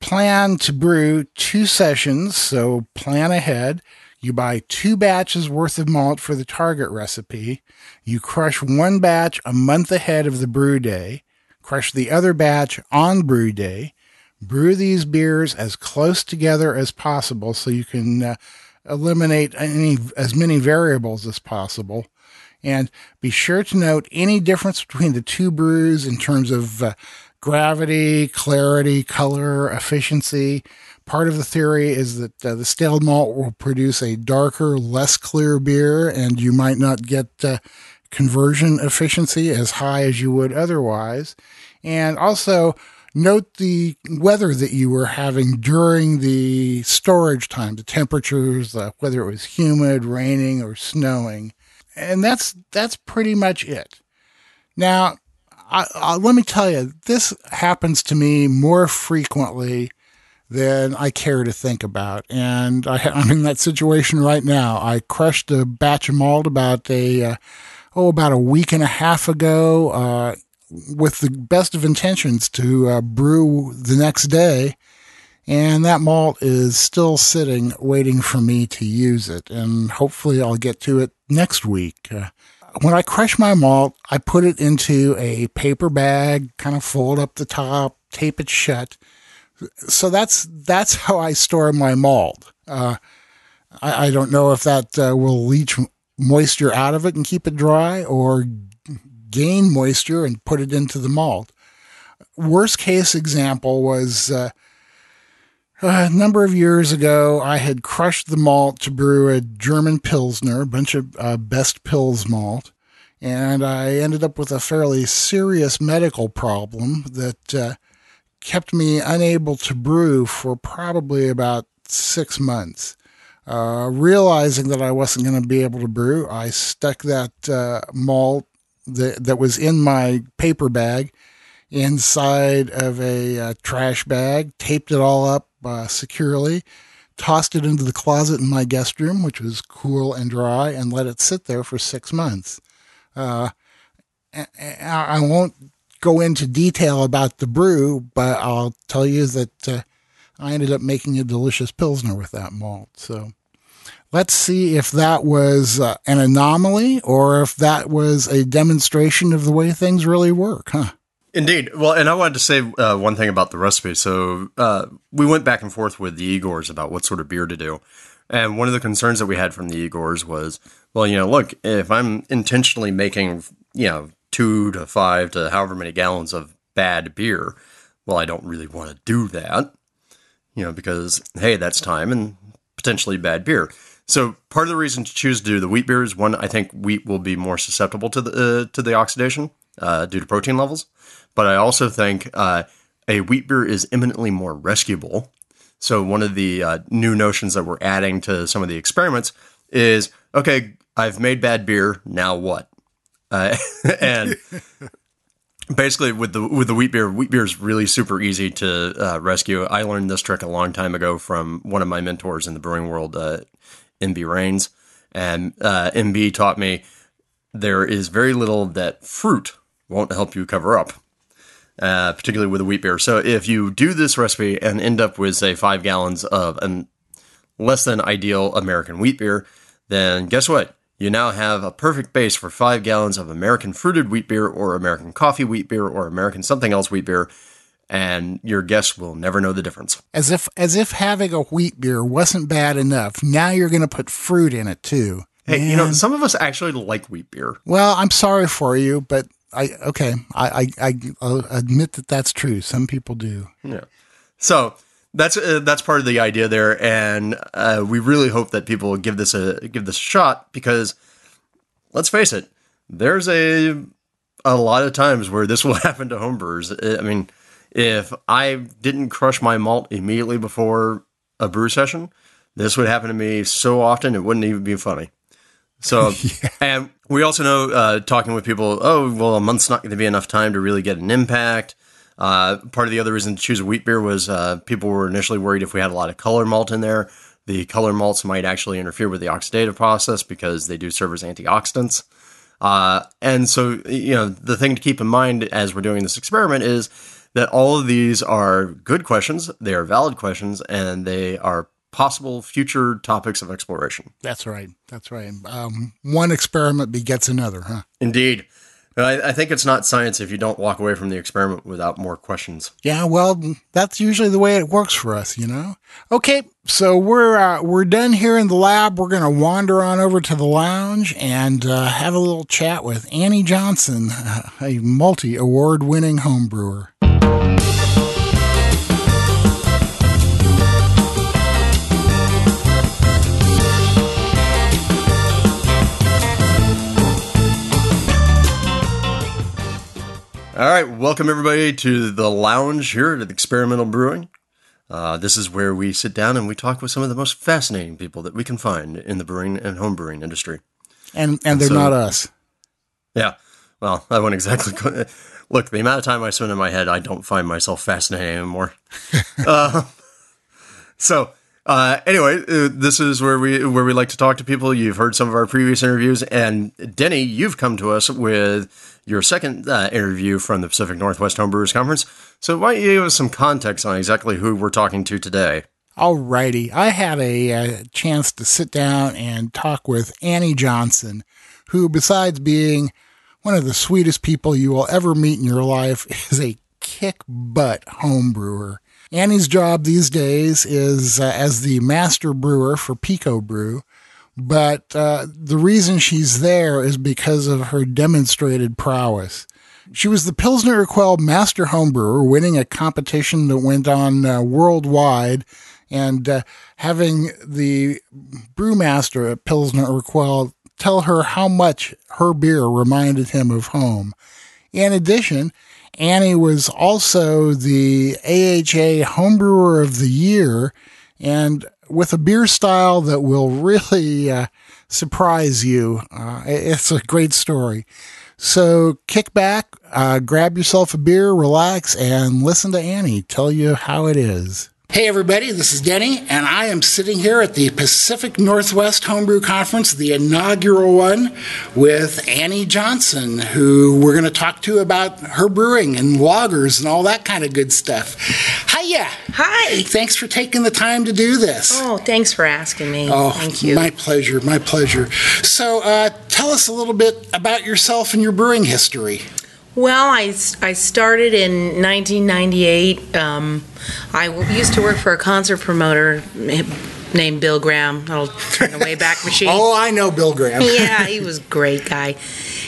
plan to brew two sessions, so plan ahead. You buy two batches worth of malt for the target recipe. You crush one batch a month ahead of the brew day. Crush the other batch on brew day. Brew these beers as close together as possible so you can uh, eliminate any as many variables as possible. And be sure to note any difference between the two brews in terms of uh, gravity, clarity, color, efficiency. Part of the theory is that uh, the stale malt will produce a darker, less clear beer, and you might not get uh, conversion efficiency as high as you would otherwise. And also, note the weather that you were having during the storage time, the temperatures, uh, whether it was humid, raining, or snowing. And that's that's pretty much it. Now, I, I, let me tell you, this happens to me more frequently than I care to think about. And I, am in that situation right now. I crushed a batch of malt about a, uh, oh, about a week and a half ago, uh, with the best of intentions to uh, brew the next day. And that malt is still sitting, waiting for me to use it. And hopefully I'll get to it next week. Uh, when I crush my malt, I put it into a paper bag, kind of fold up the top, tape it shut. So that's that's how I store my malt. Uh, I, I, don't know if that uh, will leach moisture out of it and keep it dry, or gain moisture and put it into the malt. Worst case example was uh, A number of years ago, I had crushed the malt to brew a German Pilsner, a bunch of uh, best Pils malt, and I ended up with a fairly serious medical problem that uh, kept me unable to brew for probably about six months. Uh, realizing that I wasn't going to be able to brew, I stuck that uh, malt that, that was in my paper bag inside of a uh, trash bag, taped it all up uh, securely, tossed it into the closet in my guest room, which was cool and dry, and let it sit there for six months. Uh, I won't go into detail about the brew, but I'll tell you that uh, I ended up making a delicious Pilsner with that malt. So let's see if that was uh, an anomaly or if that was a demonstration of the way things really work, huh? Indeed. Well, and I wanted to say uh, one thing about the recipe. So uh, we went back and forth with the Igors about what sort of beer to do. And one of the concerns that we had from the Igors was, well, you know, look, if I'm intentionally making, you know, two to five to however many gallons of bad beer, well, I don't really want to do that, you know, because, hey, that's time and potentially bad beer. So part of the reason to choose to do the wheat beer is one, I think wheat will be more susceptible to the uh, to the oxidation uh, due to protein levels. But I also think uh, a wheat beer is eminently more rescuable. So one of the uh, new notions that we're adding to some of the experiments is okay, I've made bad beer. Now what? Uh, and basically, with the with the wheat beer, wheat beer is really super easy to uh, rescue. I learned this trick a long time ago from one of my mentors in the brewing world, uh, MB Raines, and uh, MB taught me there is very little that fruit won't help you cover up uh, particularly with a wheat beer. So if you do this recipe and end up with say five gallons of an less than ideal American wheat beer, then guess what? You now have a perfect base for five gallons of American fruited wheat beer or American coffee wheat beer or American something else wheat beer, and your guests will never know the difference. As if as if having a wheat beer wasn't bad enough, now you're going to put fruit in it too. Hey, Man. you know, some of us actually like wheat beer. Well, I'm sorry for you, but I okay. I, I I admit that that's true. Some people do. Yeah. So that's uh, that's part of the idea there, and uh, we really hope that people give this a give this a shot because let's face it, there's a a lot of times where this will happen to homebrewers. I mean, if I didn't crush my malt immediately before a brew session, this would happen to me so often it wouldn't even be funny. So, yeah. and we also know, uh, talking with people, oh, well, a month's not going to be enough time to really get an impact. Uh, part of the other reason to choose a wheat beer was uh, people were initially worried if we had a lot of color malt in there, the color malts might actually interfere with the oxidative process because they do serve as antioxidants. Uh, and so, you know, the thing to keep in mind as we're doing this experiment is that all of these are good questions, they are valid questions, and they are possible future topics of exploration. That's right. That's right. Um, one experiment begets another, huh? Indeed. I, I, think it's not science if you don't walk away from the experiment without more questions. Yeah, well, that's usually the way it works for us, you know. Okay, so we're uh, we're done here in the lab. We're to wander on over to the lounge and uh, have a little chat with Annie Johnson, a multi award winning homebrewer. Right, welcome everybody to the lounge here at Experimental Brewing. Uh, this is where we sit down and we talk with some of the most fascinating people that we can find in the brewing and home brewing industry. And and, and they're so, not us. Yeah. Well, I won't exactly look. The amount of time I spend in my head, I don't find myself fascinating anymore. uh, so uh, anyway, uh, this is where we where we like to talk to people. You've heard some of our previous interviews, and Denny, you've come to us with your second uh, interview from the Pacific Northwest Homebrewers Conference. So why don't you give us some context on exactly who we're talking to today? Alrighty, I had a, a chance to sit down and talk with Annie Johnson, who, besides being one of the sweetest people you will ever meet in your life, is a kick butt homebrewer. Annie's job these days is uh, as the master brewer for PicoBrew, but uh, the reason she's there is because of her demonstrated prowess. She was the Pilsner Urquell Master Homebrewer, winning a competition that went on uh, worldwide and uh, having the brewmaster at Pilsner Urquell tell her how much her beer reminded him of home. In addition, Annie was also the AHA Homebrewer of the Year and with a beer style that will really uh, surprise you. Uh, it's a great story. So kick back, uh, grab yourself a beer, relax, and listen to Annie tell you how it is. Hey, everybody, this is Denny, and I am sitting here at the Pacific Northwest Homebrew Conference, the inaugural one, with Annie Johnson, who we're going to talk to about her brewing and lagers and all that kind of good stuff. Hiya! Hi! Thanks for taking the time to do this. Oh, thanks for asking me. Oh, Thank you. My pleasure, my pleasure. So, uh, tell us a little bit about yourself and your brewing history. Well, I, I started in 1998. Um, I w- used to work for a concert promoter named Bill Graham. I'll turn the Wayback Machine. oh, I know Bill Graham. yeah, he was a great guy.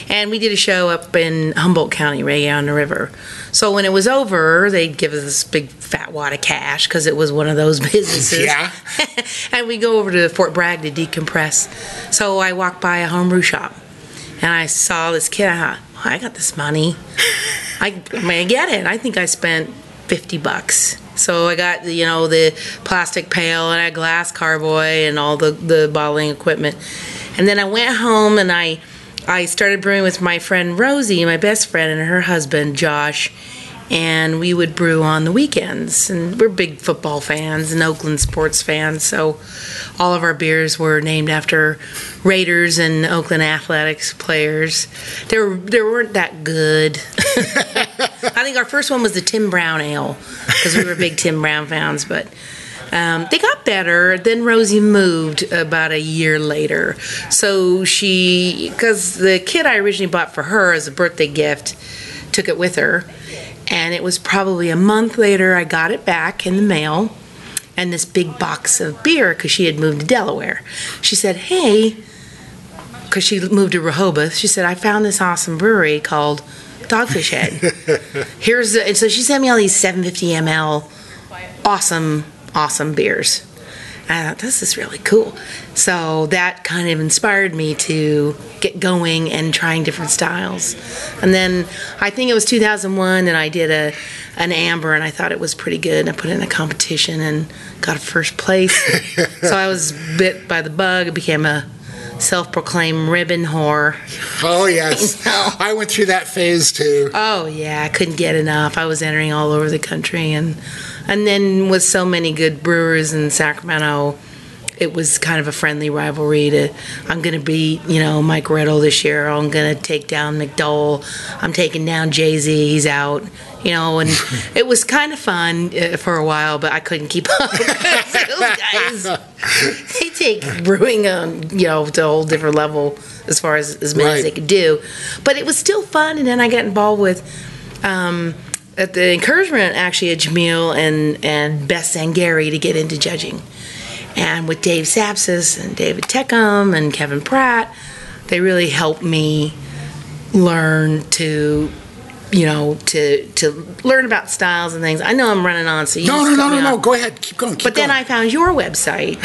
And we did a show up in Humboldt County, right on the river. So when it was over, they'd give us this big fat wad of cash because it was one of those businesses. Yeah. and we go over to Fort Bragg to decompress. So I walked by a homebrew shop and I saw this kid. I thought, I got this money. I, mean, I get it. I think I spent 50 bucks. So I got, you know, the plastic pail and a glass carboy and all the, the bottling equipment. And then I went home and I, I started brewing with my friend Rosie, my best friend, and her husband, Josh and we would brew on the weekends. And we're big football fans and Oakland sports fans, so all of our beers were named after Raiders and Oakland Athletics players. They were they weren't that good. I think our first one was the Tim Brown Ale because we were big Tim Brown fans, but. Um, they got better. Then Rosie moved about a year later. So she, because the kit I originally bought for her as a birthday gift, took it with her and it was probably a month later I got it back in the mail and this big box of beer because she had moved to Delaware. She said, Hey, because she moved to Rehoboth, she said, I found this awesome brewery called Dogfish Head. Here's the, and so she sent me all these 750 ml awesome, awesome beers. I thought this is really cool. So that kind of inspired me to get going and trying different styles. And then I think it was 2001, and I did a an amber, and I thought it was pretty good. And I put it in a competition and got a first place. so I was bit by the bug. I became a self-proclaimed ribbon whore. Oh yes, I went through that phase too. Oh yeah, I couldn't get enough. I was entering all over the country, and and then with so many good brewers in Sacramento, it was kind of a friendly rivalry. To I'm going to beat you know Mike Riddle this year. I'm going to take down McDowell. I'm taking down Jay Z. He's out. You know, and it was kind of fun uh, for a while, but I couldn't keep up. With those guys, they take brewing on you know to a whole different level as far as as many Right. as they could do. But it was still fun, and then I got involved with. Um, at the encouragement actually of Jamil and, and Beth Zangari to get into judging. And with Dave Sapsis and David Teckam and Kevin Pratt, they really helped me learn to, you know, to to learn about styles and things. I know I'm running on, so you No, no, no, no, no. Go ahead. Keep going. Keep But then going. I found your website.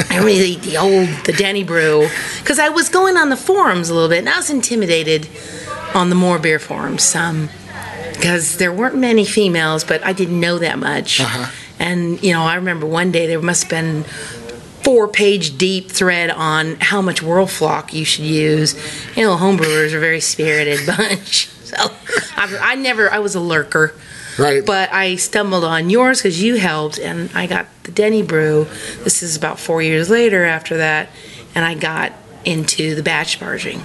I the, the old, the Denny Brew. Because I was going on the forums a little bit, and I was intimidated on the MoreBeer forums. Um, because there weren't many females, but I didn't know that much. Uh-huh. And, you know, I remember one day there must have been four page deep thread on how much Whirlfloc you should use. You know, homebrewers are a very spirited bunch. So I, I never, I was a lurker. Right. But I stumbled on yours because you helped, and I got the Denny Brew. This is about four years later after that, and I got into the batch sparging,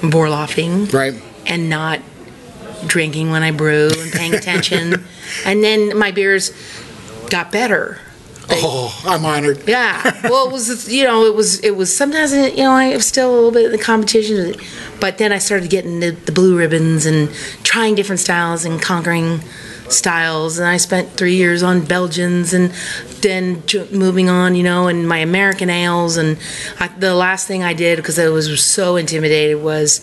vorlaufing, Right. and not drinking when I brew and paying attention. and then my beers got better. Oh, I'm honored. Yeah. Well, it was you know it was it was sometimes you know I was still a little bit in the competition, but then I started getting the, the blue ribbons and trying different styles and conquering styles. And I spent three years on Belgians and then moving on, you know, and my American ales. And I, the last thing I did because I was so intimidated was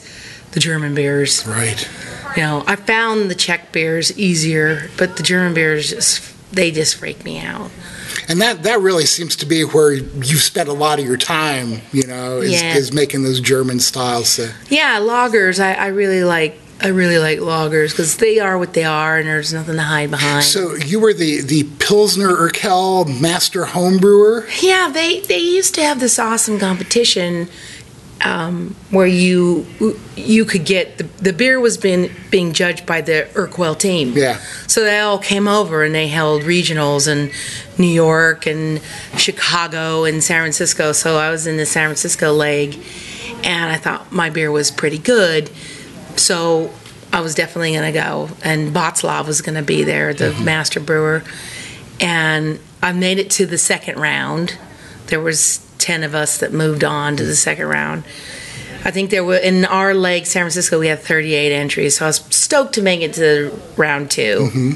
the German beers. Right. You know, I found the Czech beers easier, but the German beers just they just freak me out. And that that really seems to be where you've spent a lot of your time. You know, is, Yeah. is making those German styles. So. Yeah, lagers. I, I really like. I really like lagers because they are what they are, and there's nothing to hide behind. So you were the the Pilsner Urquell master home brewer. Yeah, they they used to have this awesome competition um, where you you could get the, the beer was being being judged by the Urquell team. Yeah. So they all came over and they held regionals in New York and Chicago and San Francisco. So I was in the San Francisco leg, and I thought my beer was pretty good. So I was definitely going to go, and Botzlav was going to be there, the master brewer, and I made it to the second round. There was ten of us that moved on to the second round. I think there were in our leg, San Francisco, we had 38 entries, so I was stoked to make it to round 2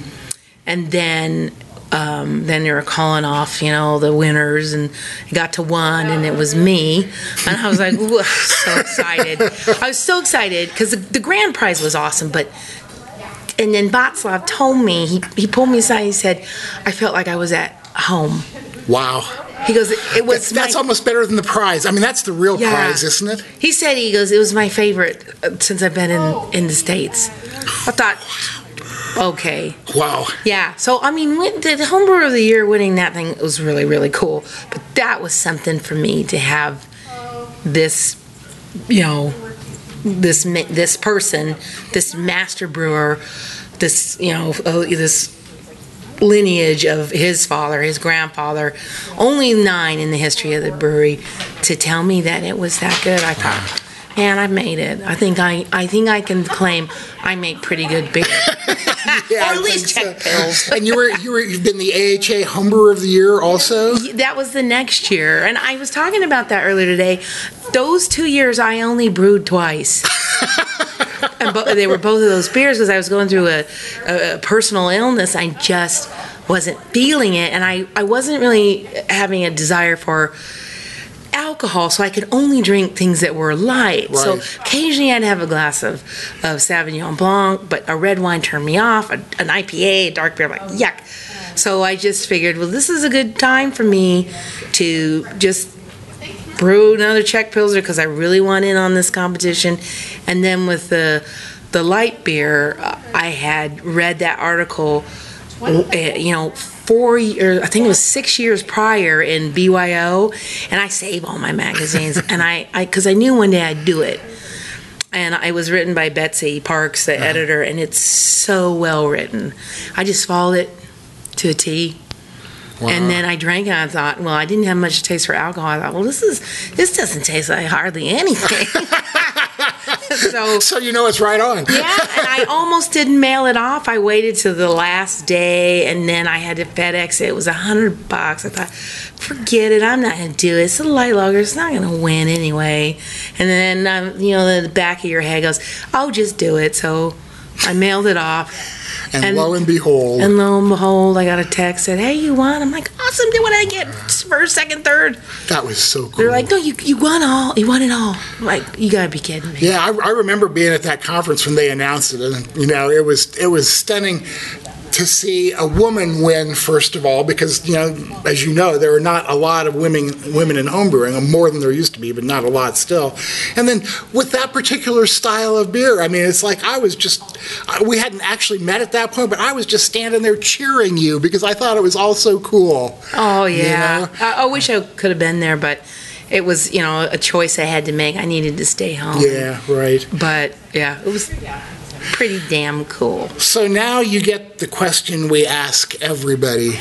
And then, um, then they were calling off, you know, the winners, and it got to one, and it was me, and I was like, ooh, I was so excited. I was so excited because the, the grand prize was awesome, but. And then Botzlav told me he, he pulled me aside. and He said, "I felt like I was at home." Wow, He goes, "It, was that's, that's my- almost better than the prize. I mean, that's the real Yeah. prize, isn't it? He said he goes, it was my favorite uh, since I've been in in the states. I thought, okay, Wow. yeah. So I mean, the homebrewer of the year winning that thing was really really cool. But that was something for me to have this, you know, this this person, this master brewer, this you know uh, this lineage of his father, his grandfather, only nine in the history of the brewery, to tell me that it was that good. I thought, man, I made it. I think I, I think I can claim I make pretty good beer. Yeah, Or at least Czech Pils. and you were you were you've been the AHA home brewer of the year also. that was the next year, and I was talking about that earlier today. Those two years, I only brewed twice. and bo- they were both of those beers because I was going through a, a, a personal illness. I just wasn't feeling it, and I, I wasn't really having a desire for alcohol, so I could only drink things that were light. So occasionally I'd have a glass of, of Sauvignon Blanc, but a red wine turned me off. A, an IPA, a dark beer, I'm like yuck. So I just figured, well, this is a good time for me to just brew another Czech Pilsner because I really want in on this competition. And then with the the light beer, uh, I had read that article, Eh, you know, four years, I think it was six years prior in BYO, and I save all my magazines, and I, I, because I knew one day I'd do it. And it was written by Betsy Parks, the uh-huh. editor, and it's so well written. I just followed it to a T. And then I drank it and I thought, well, I didn't have much taste for alcohol. I thought, well, this is this doesn't taste like hardly anything. so So you know it's right on. yeah, and I almost didn't mail it off. I waited to the last day, and then I had to FedEx it. It was a hundred bucks. I thought, forget it. I'm not gonna do it. It's a light lager. It's not gonna win anyway. And then um, you know the back of your head goes, oh, just do it. So I mailed it off. And, And- lo and behold, And lo and behold, I got a text that, "Hey, you won." I'm like, "Awesome! Did what I get first, second, third? that was so cool. They're like, "No, you you won all. You won it all." I'm like, you gotta be kidding me. Yeah, I, I remember being at that conference when they announced it, and you know, it was it was stunning to see a woman win. First of all, because you know, as you know, there are not a lot of women women in homebrewing, more than there used to be, but not a lot still. And then with that particular style of beer, I mean, it's like I was just we hadn't actually met at that point, but I was just standing there cheering you because I thought it was all so cool. Oh yeah, know? I, I wish I could have been there, but it was you know a choice I had to make. I needed to stay home. Yeah, right. But yeah, it was pretty damn cool. So now you get the question we ask everybody.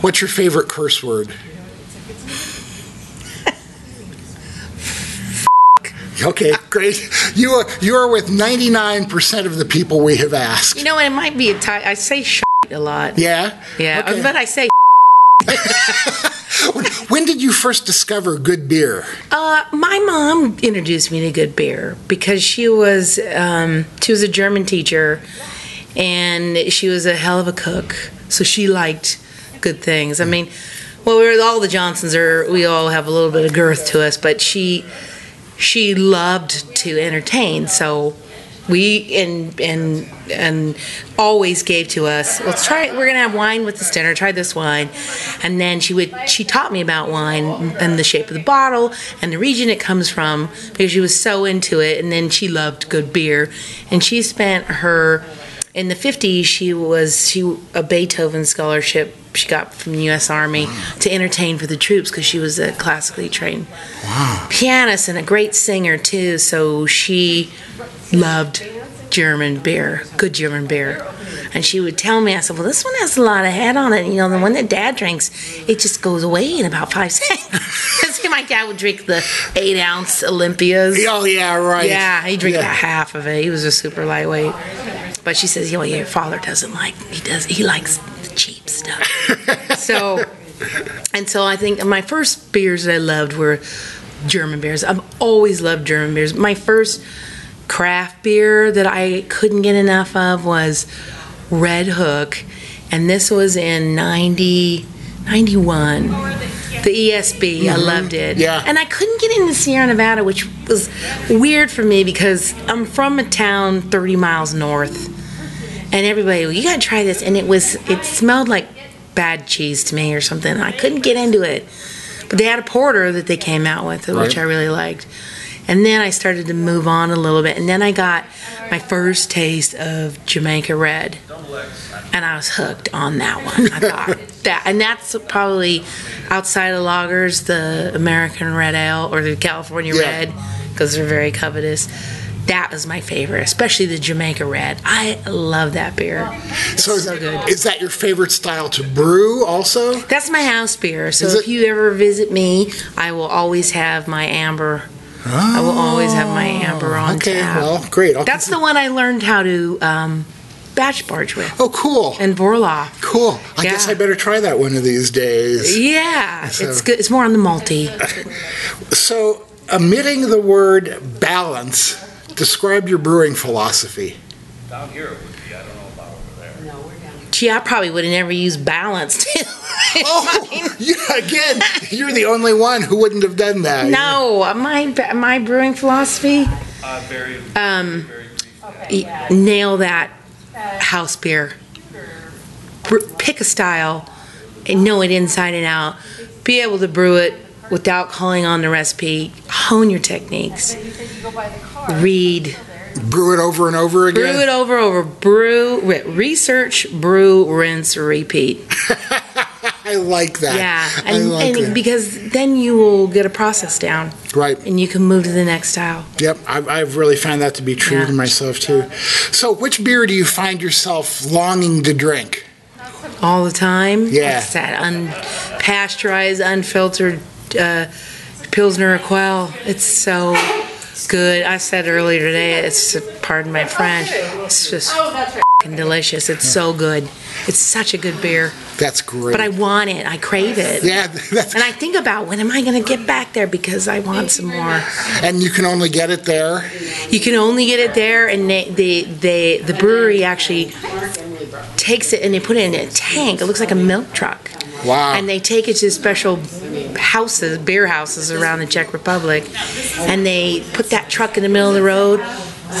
What's your favorite curse word? Okay, great. You are you are with 99% of the people we have asked. You know, it might be a tie. I say shit a lot. Yeah? Yeah, Okay. but I say. When did you first discover good beer? Uh, my mom introduced me to good beer because she was um, she was a German teacher, and she was a hell of a cook. So she liked good things. I mean, well, we're all the Johnsons are. We all have a little bit of girth to us, but she she loved to entertain. So we and and and always gave to us. Let's try. It. we're gonna have wine with this dinner. Try this wine, and then she would. She taught me about wine and the shape of the bottle and the region it comes from because she was so into it. And then she loved good beer, and she spent her in the 50s she was she a beethoven scholarship she got from the u.s army to entertain for the troops because she was a classically trained pianist and a great singer too so she loved german beer good german beer and she would tell me i said well this one has a lot of head on it you know the one that dad drinks it just goes away in about five seconds see my dad would drink the eight ounce olympias Oh yeah, right. yeah, he drank Yeah. about half of it. He was a super lightweight. But she says, you know, your father doesn't like. He does. He likes the cheap stuff. so, and so I think my first beers that I loved were German beers. I've always loved German beers. My first craft beer that I couldn't get enough of was Redhook, and this was in 90, 91. The ESB, I mm-hmm. loved it. Yeah. And I couldn't get into Sierra Nevada, which was weird for me because I'm from a town 30 miles north. And everybody, well, you gotta try this. And it was, it smelled like bad cheese to me or something. I couldn't get into it. But they had a porter that they came out with, which Right. I really liked. And then I started to move on a little bit. And then I got my first taste of Jamaica Red. And I was hooked on that one. I thought that, and that's probably outside of lagers, the American Red Ale or the California Yeah. Red, because they're very covetous. That was my favorite, especially the Jamaica Red. I love that beer. It's So, so, good. is that your favorite style to brew also? That's my house beer. So Is if it? you ever visit me, I will always have my amber. I will always have my amber on Oh, Okay, tap. well, great. I'll That's the one I learned how to um, batch sparge with. Oh, cool. And Vorlauf. cool. I guess I better try that one of these days. Yeah, So- it's good. It's more on the malty. So, omitting the word balance, describe your brewing philosophy. Down here it would be, I don't know about over there. Gee, I probably would have never used balanced. Oh, yeah, again, you're the only one who wouldn't have done that. no, my my brewing philosophy. Uh, very, Um, very brief. y- nail that house beer. Pick a style and know it inside and out. Be able to brew it without calling on the recipe. Hone your techniques. Read. Brew it over and over again. Brew it over over. Brew. re- Research. Brew. Rinse. Repeat. I like that. Yeah, I and, like and that. because then you will get a process down, right. and you can move to the next style. Yep, I've, I've really found that to be true Yeah. to myself too. So, which beer do you find yourself longing to drink? all the time. Yeah. What's that? Unpasteurized, unfiltered uh, Pilsner Quell. It's so good. I said earlier today, it's, pardon my French, it's just oh, fing delicious. It's so good. It's such a good beer. That's great. But I want it. I crave it. yeah, that's, And I think about when am I going to get back there because I want some more. and you can only get it there. You can only get it there, and they, they, they, the brewery actually takes it and they put it in a tank. It looks like a milk truck. Wow. And they take it to special houses, beer houses around the Czech Republic, and they put that truck in the middle of the road,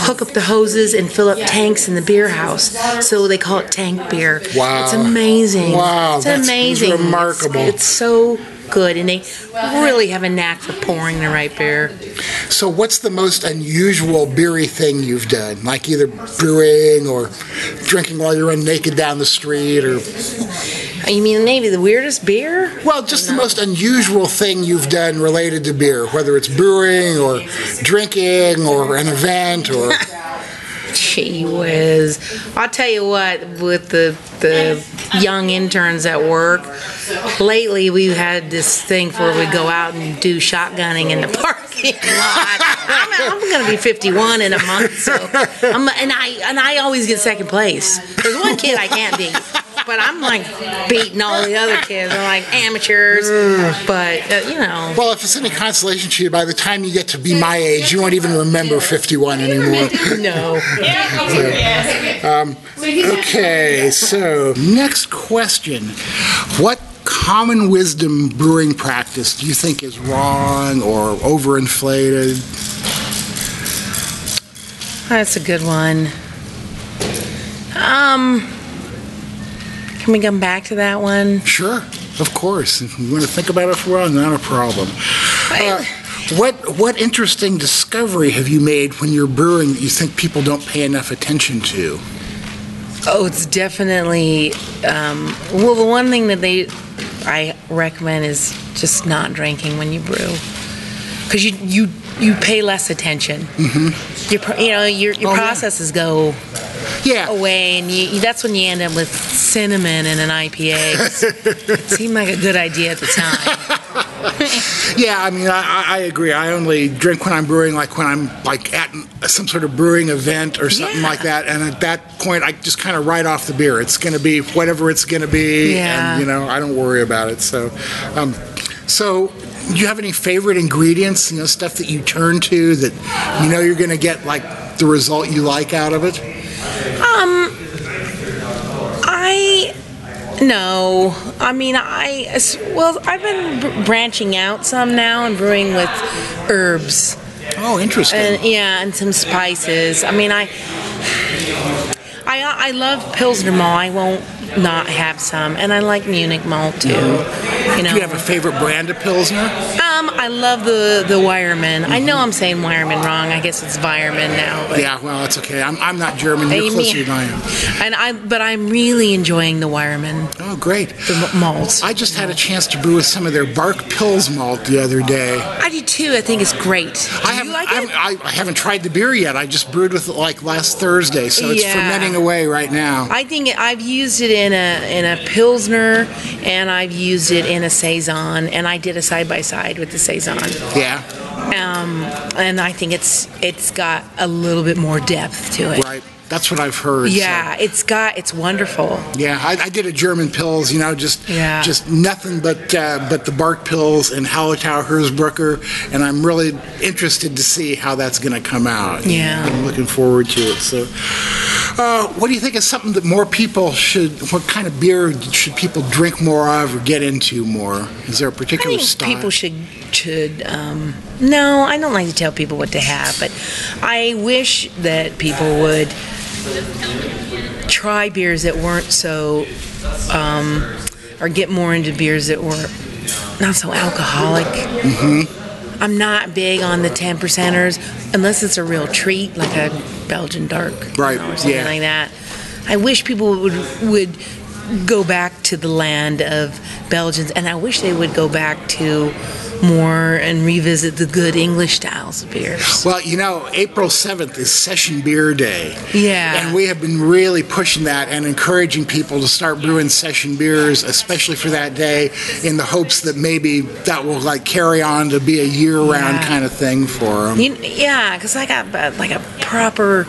hook up the hoses, and fill up tanks in the beer house. So they call it tank beer. Wow. It's amazing. Wow, It's that's- amazing. It's- remarkable. It's, so good, and they really have a knack for pouring the right beer. So, what's the most unusual beery thing you've done? Like either brewing or drinking while you run naked down the street, or You mean maybe the weirdest beer? well, just the most unusual thing you've done related to beer, whether it's brewing or drinking or an event or. Gee whiz. I'll tell you what, with the the young interns at work, lately we've had this thing where we go out and do shotgunning in the parking lot. I'm, I'm going to be 51 in a month, so I'm, and I and I always get second place. There's one kid I can't beat, but I'm like beating all the other kids. I'm like amateurs, but uh, you know. Well, if it's any consolation to you, by the time you get to be my age, you won't even remember 51 anymore. No. Okay, so next question. What common wisdom brewing practice do you think is wrong or overinflated? That's a good one. Um, can we come back to that one? Sure, of course. If you want to think about it for a while, not a problem. Uh, what what interesting discovery have you made when you're brewing that you think people don't pay enough attention to? Oh, it's definitely. Um, well, the one thing that they I recommend is just not drinking when you brew, because you you you pay less attention. Mm-hmm. Your you know your your Oh, yeah. processes go Yeah, away, and you, that's when you end up with cinnamon in an IPA. it seemed like a good idea at the time. yeah. I mean, I, I- agree. I only drink when I'm brewing, like when I'm like at some sort of brewing event or something Yeah. like that. And at that point, I just kind of write off the beer. It's going to be whatever it's going to be, Yeah. and you know, I don't worry about it. So, um, so. Do you have any favorite ingredients, you know, stuff that you turn to that you know you're going to get like the result you like out of it? I no. I mean, I well, I've been br- branching out some now and brewing with herbs Oh, interesting. and yeah, and some spices. I mean, I I I love Pilsner malt. I won't not have some, and I like Munich malt too. You know, Do you have a favorite brand of Pilsner? um, Um, I love the the Weyermann. I know I'm saying Weyermann wrong. I guess it's Weyermann now. But Yeah, well, it's okay. I'm, I'm not German. You're closer than I am. And I, but I'm really enjoying the Weyermann, Oh, great. the m- malts. I just had a chance to brew with some of their Barke Pils malt the other day. I did too. I think it's great. Do I you haven't, like I, it? I, haven't tried the beer yet. I just brewed with it like last Thursday, so it's Yeah. fermenting away right now. I think it- I've used it in a in a pilsner, and I've used it in a saison, and I did a side by side with the saison. yeah, Um, and I think it's it's got a little bit more depth to it. right. That's what I've heard. so- Yeah, it's got it's wonderful. yeah, I, I did a German Pils, you know, just Yeah. just nothing but uh, but the Barke Pils and Hallertau Hersbrucker, and I'm really interested to see how that's going to come out. Yeah. I'm looking forward to it. So, uh, what do you think is something that more people should? What kind of beer should people drink more of or get into more? Is there a particular think style? people should should um, no. I don't like to tell people what to have, but I wish that people would try beers that weren't so, um, or get more into beers that were not so alcoholic. Mm-hmm. I'm not big on the ten percenters unless it's a real treat, like a Belgian dark, you Right, know, or something yeah. like that. I wish people would would go back to the land of Belgians, and I wish they would go back to more and revisit the good English styles of beers. Well, you know, April 7th is Session Beer Day. Yeah. And we have been really pushing that and encouraging people to start brewing session beers, especially for that day, in the hopes that maybe that will like carry on to be a year-round Yeah. kind of thing for them. You, yeah, because I got like a proper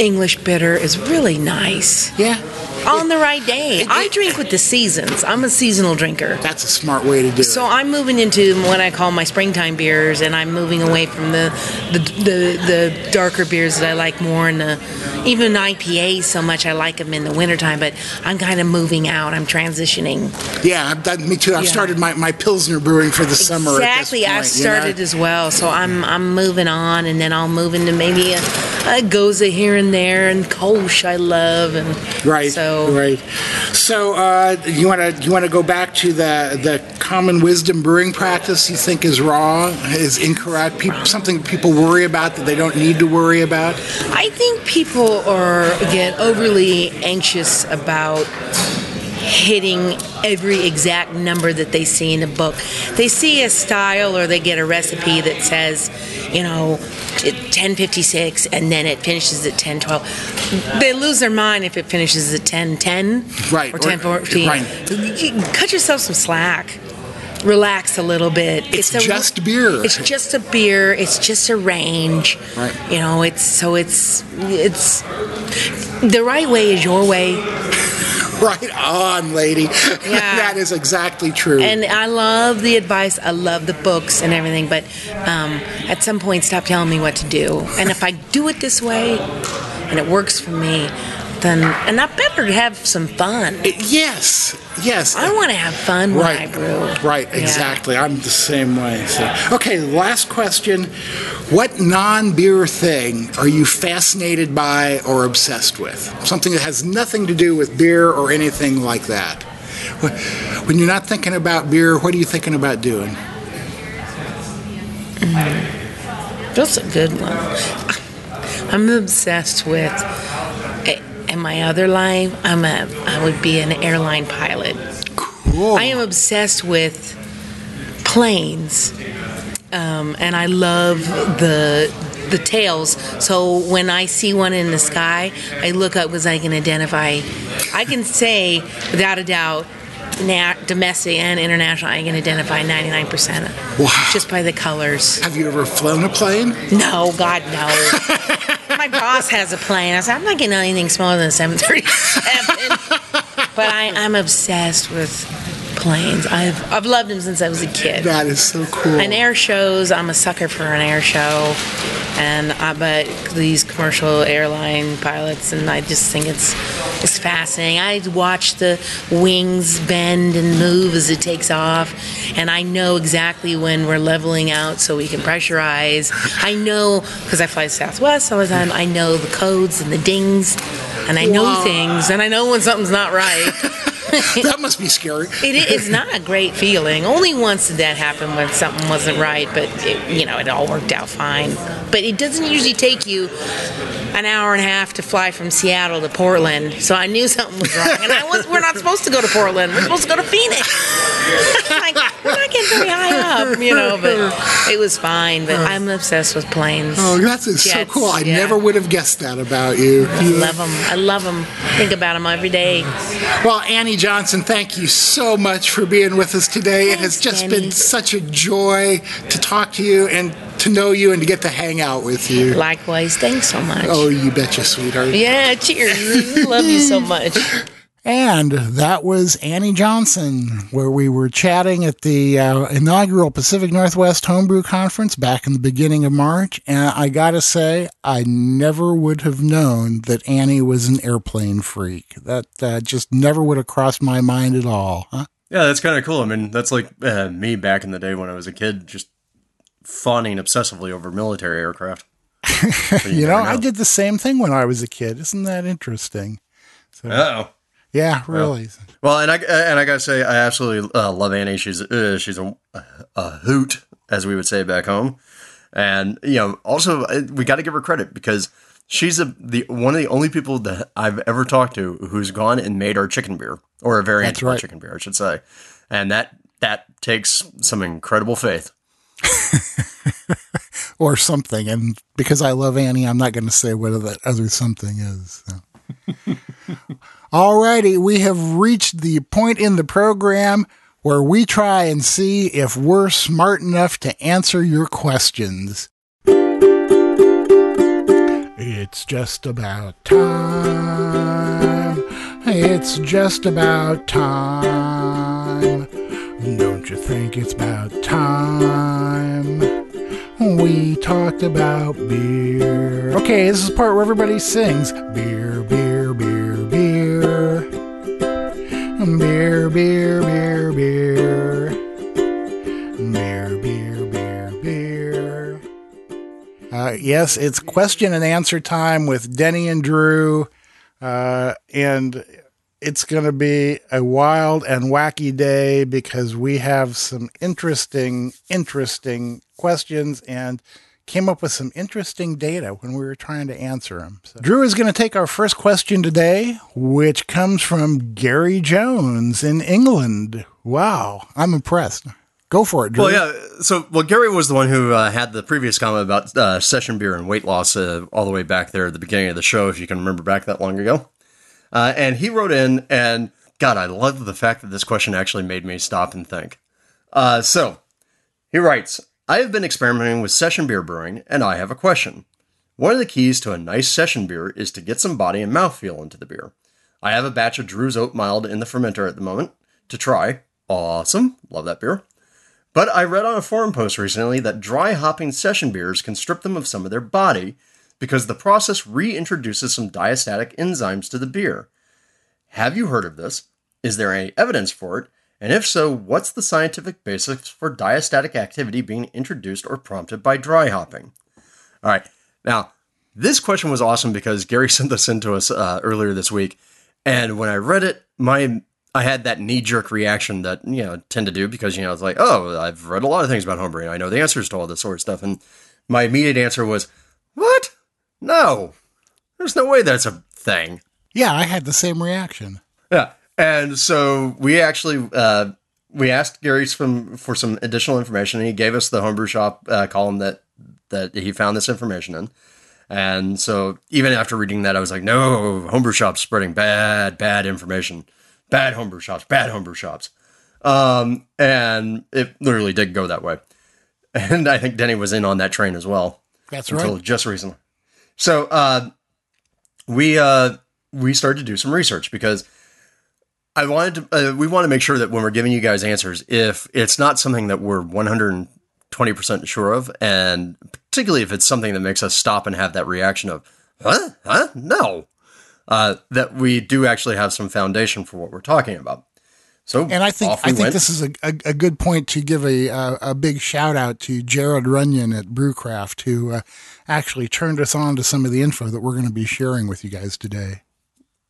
English bitter is really nice Yeah, on the right day. I drink with the seasons. I'm a seasonal drinker. that's a smart way to do So it. So I'm moving into what I call my springtime beers, and I'm moving away from the the, the, the darker beers that I like more, and the even IPAs so much I like them in the wintertime. But I'm kind of moving out. I'm transitioning. Yeah, that, me too. I've Yeah. started my, my Pilsner brewing for the summer. exactly, I you know? started as well. So I'm I'm moving on, and then I'll move into maybe a, a Gose here and there, and Kolsch I love, and Right. So right. So uh, you want to you want to go back to the the common wisdom brewing practice you think is wrong, is incorrect, people, something people worry about that they don't need to worry about. I think people are get overly anxious about hitting every exact number that they see in a book. They see a style or they get a recipe that says, you know, 1056 and then it finishes at 1012. They lose their mind if it finishes at 1010 Right, or or- 1014. right. Cut yourself some slack. Relax a little bit. It's a- just beer. It's just a beer. It's just a range. Right. You know, it's so it's it's the right way is your way. Right on, lady. Yeah. that is exactly true. And I love the advice. I love the books and everything. But um, at some point, stop telling me what to do. And if I do it this way, and it works for me, then and I better have some fun. Yes, yes. I want to have fun when I Right, brew. right, Yeah. exactly. I'm the same way. So. Okay, last question. What non beer thing are you fascinated by or obsessed with? Something that has nothing to do with beer or anything like that. When you're not thinking about beer, what are you thinking about doing? Mm. That's a good one. I'm obsessed with. In my other life, I'm a. I would be an airline pilot. Cool. I am obsessed with planes, um, and I love the the tails. So when I see one in the sky, I look up because I can identify. I can say without a doubt, na- domestic and international, I can identify 99% Wow. just by the colors. Have you ever flown a plane? No, God, no. My boss has a plane. I said, I'm not getting anything smaller than a 737. but I, I'm obsessed with planes. I've, I've loved them since I was a kid. That is so cool. And air shows, I'm a sucker for an air show. And I bet these commercial airline pilots, and I just think it's it's fascinating. I watch the wings bend and move as it takes off, and I know exactly when we're leveling out so we can pressurize. I know because I fly Southwest all the time. I know the codes and the dings, and I know Wow. things, and I know when something's not right. that must be scary. It is not a great feeling. Only once did that happen when something wasn't right, but it, you know it all worked out fine. But it doesn't usually take you an hour and a half to fly from Seattle to Portland, so I knew something was wrong. And I was we're not supposed to go to Portland. We're supposed to go to Phoenix. like we're not getting very high up, you know. But it was fine. But I'm obsessed with planes. Oh, that's so Jets, cool. I yeah. never would have guessed that about you. I love them. I love them. Think about them every day. Well, Annie Johnson, thank you so much for being with us today. it has just Denny. been such a joy to talk to you and to know you and to get to hang out with you. Likewise. Thanks so much. Oh, you betcha, sweetheart. Yeah, cheers. Love you so much. And that was Annie Johnson, where we were chatting at the uh, inaugural Pacific Northwest Homebrew Conference back in the beginning of March. And I got to say, I never would have known that Annie was an airplane freak. That uh, just never would have crossed my mind at all. Huh? Yeah, that's kind of cool. I mean, that's like uh, me back in the day when I was a kid, just fawning obsessively over military aircraft. But You know, never I did the same thing when I was a kid. Isn't that interesting? Uh-oh. Yeah, really. Well, and I and I gotta say, I absolutely uh, love Annie. She's uh, she's a, a hoot, as we would say back home. And you know, also uh, we got to give her credit because she's a, the one of the only people that I've ever talked to who's gone and made our chicken beer or a variant That's of our chicken beer, I should say. And that that takes some incredible faith. or something. And because I love Annie, I'm not going to say what that other something is. So. Alrighty, we have reached the point in the program where we try and see if we're smart enough to answer your questions. It's just about time. It's just about time. Don't you think it's about time? We talked about beer. Okay, this is part where everybody sings beer, beer, beer, beer. Beer, beer, beer, beer. Beer, beer, beer, beer. Uh, yes, it's question and answer time with Denny and Drew. Uh, and it's going to be a wild and wacky day because we have some interesting, interesting questions and came up with some interesting data when we were trying to answer them. So, Drew is going to take our first question today, which comes from Gary Jones in England. Wow, I'm impressed. Go for it, Drew. Well, yeah. So, well, Gary was the one who uh, had the previous comment about uh, session beer and weight loss uh, all the way back there at the beginning of the show, if you can remember back that long ago. Uh, and he wrote in, and God, I love the fact that this question actually made me stop and think. Uh, so, he writes I have been experimenting with session beer brewing, and I have a question. One of the keys to a nice session beer is to get some body and mouthfeel into the beer. I have a batch of Drew's Oat Mild in the fermenter at the moment to try. Awesome. Love that beer. But I read on a forum post recently that dry hopping session beers can strip them of some of their body because the process reintroduces some diastatic enzymes to the beer. Have you heard of this? Is there any evidence for it? And if so, what's the scientific basis for diastatic activity being introduced or prompted by dry hopping? All right. Now, this question was awesome because Gary sent this in to us uh, earlier this week. And when I read it, my I had that knee jerk reaction that you know tend to do because you know it's like oh I've read a lot of things about homebrewing I know the answers to all this sort of stuff and my immediate answer was what no there's no way that's a thing Yeah, I had the same reaction. yeah and so we actually uh, we asked Gary from for some additional information and he gave us the homebrew shop uh, column that that he found this information in and so even after reading that I was like no homebrew shop's spreading bad bad information bad homebrew shops, bad homebrew shops. Um, and it literally did go that way. And I think Denny was in on that train as well That's right. until right. just recently. So uh, we uh, we started to do some research because I wanted to. Uh, we want to make sure that when we're giving you guys answers, if it's not something that we're one hundred twenty percent sure of, and particularly if it's something that makes us stop and have that reaction of "huh, huh, no," uh, that we do actually have some foundation for what we're talking about. So, And I think I think went. this is a, a, a good point to give a, a a big shout out to Jared Runyon at Brewcraft who uh, actually turned us on to some of the info that we're going to be sharing with you guys today.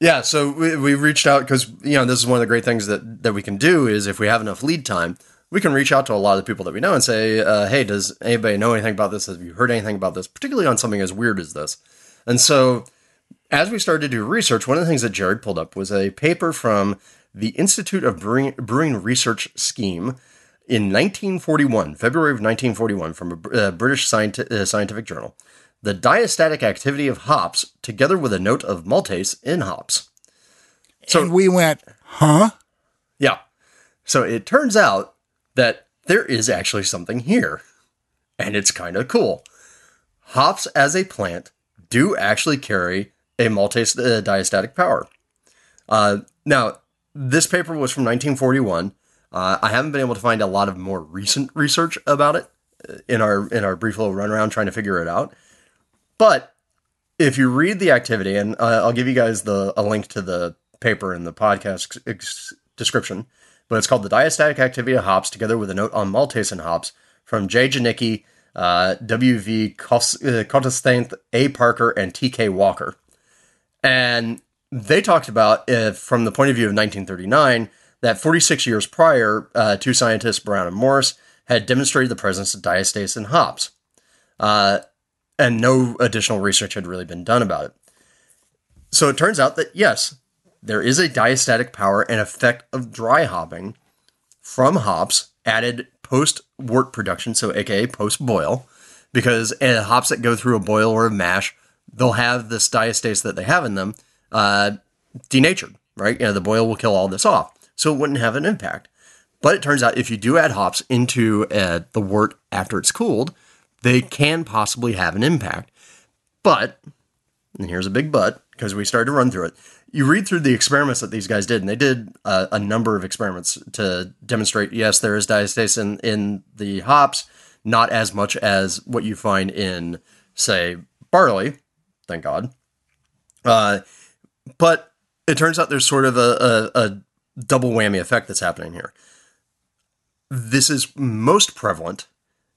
Yeah, so we, we reached out because you know this is one of the great things that that we can do is if we have enough lead time, we can reach out to a lot of the people that we know and say, uh, "Hey, does anybody know anything about this? Have you heard anything about this? Particularly on something as weird as this." And so, as we started to do research, one of the things that Jared pulled up was a paper from the Institute of Brewing, Brewing Research Scheme in 1941, February of 1941, from a uh, British scienti- uh, scientific journal. The diastatic activity of hops, together with a note of maltase in hops. So- and we went, huh? Yeah. So it turns out that there is actually something here, and it's kind of cool. Hops as a plant do actually carry a maltase uh, diastatic power. Uh, now, this paper was from 1941. Uh, I haven't been able to find a lot of more recent research about it uh, in our in our brief little run around trying to figure it out. But if you read the activity, and uh, I'll give you guys the a link to the paper in the podcast ex- description, but it's called the diastatic activity of hops, together with a note on maltase and hops from J. Janicki, uh, W.V. Kos- uh, A. Parker, and T.K. Walker. And they talked about, uh, from the point of view of 1939, that 46 years prior, uh, two scientists, Brown and Morris, had demonstrated the presence of diastase in hops. Uh, and no additional research had really been done about it. So it turns out that, yes, there is a diastatic power and effect of dry hopping from hops added post wort production, so aka post boil, because uh, hops that go through a boil or a mash, they'll have this diastase that they have in them uh, denatured, right? You know, the boil will kill all this off, so it wouldn't have an impact. But it turns out if you do add hops into uh, the wort after it's cooled, they can possibly have an impact. But, and here's a big but, because we started to run through it. You read through the experiments that these guys did, and they did uh, a number of experiments to demonstrate yes, there is diastase in, in the hops, not as much as what you find in, say, barley. Thank God. Uh, but it turns out there's sort of a, a, a double whammy effect that's happening here. This is most prevalent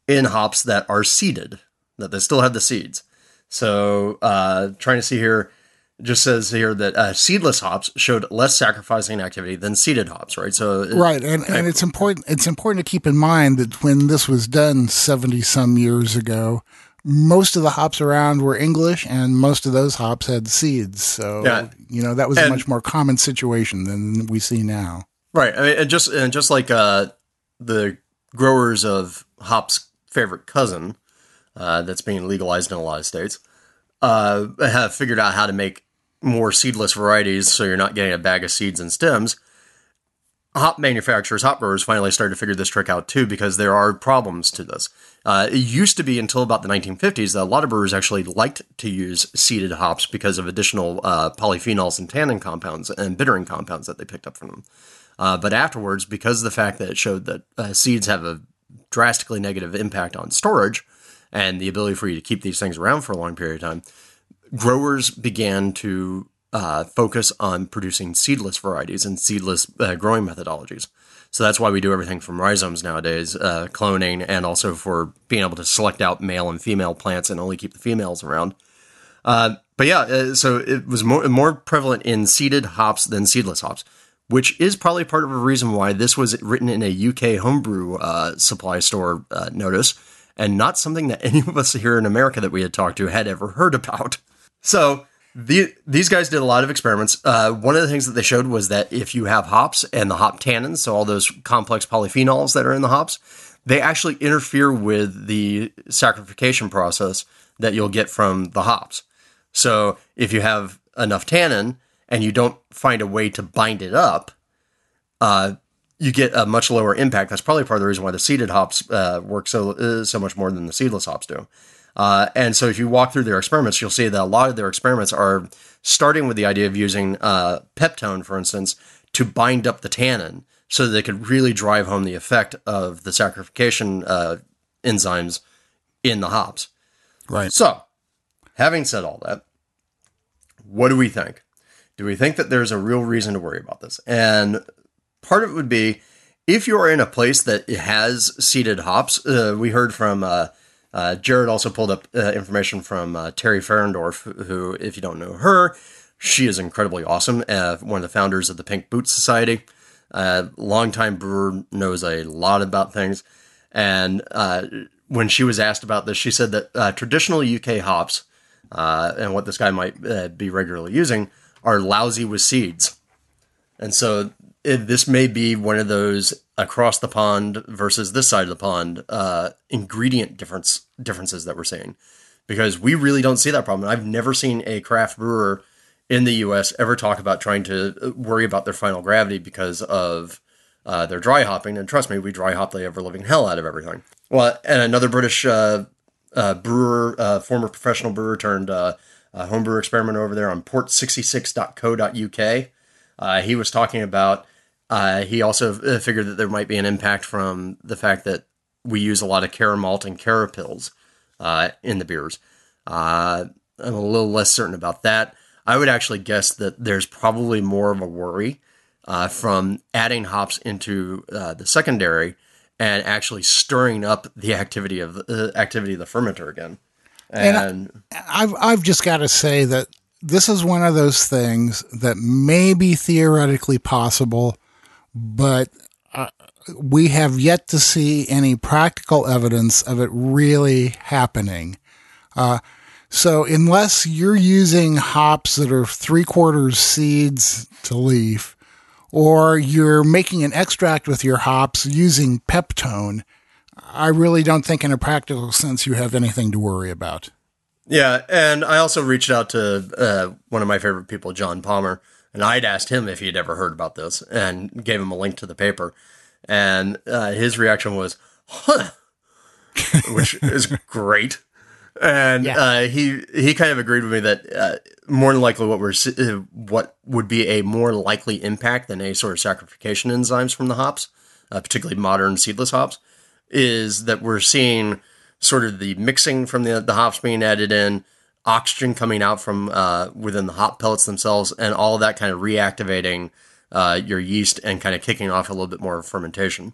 in hops that are seeded, that they still have the seeds. So, uh, trying to see here, it just says here that uh, seedless hops showed less saccharifying activity than seeded hops, right? So, Right, and, and it's important. It's important to keep in mind that when this was done seventy some years ago, most of the hops around were English, and most of those hops had seeds. So Yeah. you know that was a much more common situation than we see now. Right. I mean, and just and just like uh, the growers of hops' favorite cousin, uh, that's being legalized in a lot of states, uh, have figured out how to make more seedless varieties, so you're not getting a bag of seeds and stems. Hop manufacturers, hop brewers, finally started to figure this trick out too, because there are problems to this. Uh, it used to be until about the 1950s that a lot of brewers actually liked to use seeded hops because of additional uh, polyphenols and tannin compounds and bittering compounds that they picked up from them. Uh, but afterwards, because of the fact that it showed that uh, seeds have a drastically negative impact on storage and the ability for you to keep these things around for a long period of time, growers began to uh, focus on producing seedless varieties and seedless uh, growing methodologies. So that's why we do everything from rhizomes nowadays, uh, cloning, and also for being able to select out male and female plants and only keep the females around. Uh, but yeah, uh, so it was more more prevalent in seeded hops than seedless hops, which is probably part of a reason why this was written in a UK homebrew uh, supply store notice, and not something that any of us here in America that we had talked to had ever heard about. So the, these guys did a lot of experiments. Uh, one of the things that they showed was that if you have hops and the hop tannins, so all those complex polyphenols that are in the hops, they actually interfere with the saccharification process that you'll get from the hops. So if you have enough tannin and you don't find a way to bind it up, uh, you get a much lower impact. That's probably part of the reason why the seeded hops uh, work so uh, so much more than the seedless hops do. Uh, and so if you walk through their experiments, you'll see that a lot of their experiments are starting with the idea of using uh, peptone, for instance, to bind up the tannin so that they could really drive home the effect of the saccharification uh, enzymes in the hops. Right. So, having said all that, what do we think? Do we think that there's a real reason to worry about this? And part of it would be if you're in a place that has seeded hops. Uh, we heard from uh, uh, Jared also pulled up uh, information from uh, Teri Fahrendorf, who, if you don't know her, she is incredibly awesome. Uh, one of the founders of the Pink Boot Society. Uh, longtime brewer, knows a lot about things. And uh, when she was asked about this, she said that uh, traditional UK hops and what this guy might be regularly using are lousy with seeds. And so it, this may be one of those across the pond versus this side of the pond uh, ingredient difference differences that we're seeing because we really don't see that problem. I've never seen a craft brewer in the U.S. ever talk about trying to uh, worry about their final gravity because of uh, their dry hopping. And trust me, we dry hop the ever living hell out of everything. Well, and another British uh, uh brewer, uh, former professional brewer turned homebrewer experiment over there on port66.co.uk. he was talking about uh, he also uh, figured that there might be an impact from the fact that we use a lot of Cara malt and Carapils uh, in the beers. Uh, I'm a little less certain about that. I would actually guess that there's probably more of a worry uh, from adding hops into uh, the secondary and actually stirring up the activity of the activity of the fermenter again. And, and I, I've I've just got to say that this is one of those things that may be theoretically possible but uh, we have yet to see any practical evidence of it really happening. Uh, so unless you're using hops that are three quarters seeds to leaf, or you're making an extract with your hops using peptone, I really don't think in a practical sense you have anything to worry about. Yeah, and I also reached out to uh, one of my favorite people, John Palmer, and I'd asked him if he'd ever heard about this and gave him a link to the paper. And uh, his reaction was, huh, which is great. And yeah. uh, he he kind of agreed with me that uh, more than likely what we're uh, what would be a more likely impact than any sort of saccharification enzymes from the hops, uh, particularly modern seedless hops, is that we're seeing sort of the mixing from the the hops being added in, oxygen coming out from uh, within the hop pellets themselves, and all of that kind of reactivating uh, your yeast and kind of kicking off a little bit more fermentation.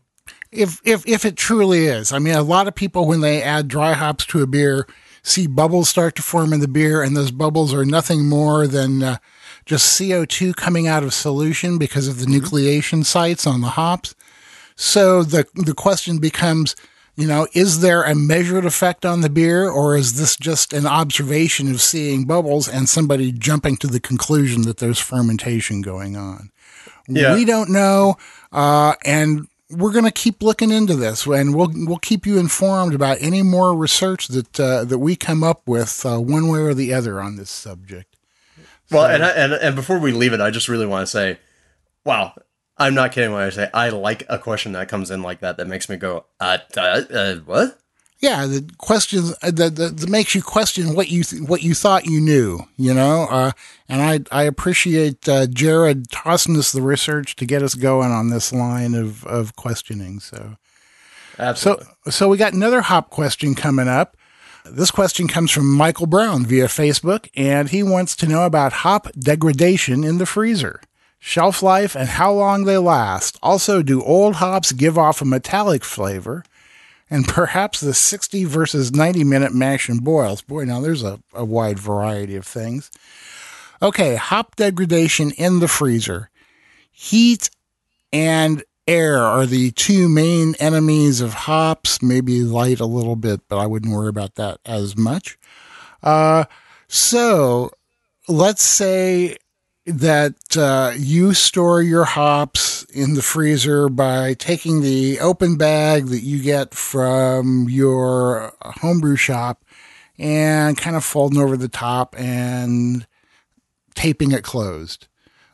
If if if it truly is, I mean, a lot of people when they add dry hops to a beer see bubbles start to form in the beer, and those bubbles are nothing more than uh, just CO two coming out of solution because of the mm-hmm. nucleation sites on the hops. So the the question becomes you know, is there a measured effect on the beer or is this just an observation of seeing bubbles and somebody jumping to the conclusion that there's fermentation going on? Yeah. We don't know. Uh, and we're going to keep looking into this and we'll, we'll keep you informed about any more research that, uh, that we come up with, uh, one way or the other on this subject. Well, so, and, and, and before we leave it, I just really want to say, wow, I'm not kidding when I say I like a question that comes in like that that makes me go, uh, uh, uh what? Yeah, the questions uh, that, that, makes you question what you th- what you thought you knew, you know. Uh, and I I appreciate uh, Jared tossing us the research to get us going on this line of of questioning. So, absolutely. So so we got another hop question coming up. This question comes from Michael Brown via Facebook, and he wants to know about hop degradation in the freezer, shelf life, and how long they last. Also, do old hops give off a metallic flavor? And perhaps the 60 versus 90 minute mash and boils. Boy, now there's a, a wide variety of things. Okay, hop degradation in the freezer. Heat and air are the two main enemies of hops. Maybe light a little bit, but I wouldn't worry about that as much. Uh, so let's say that uh, you store your hops in the freezer by taking the open bag that you get from your homebrew shop and kind of folding over the top and taping it closed.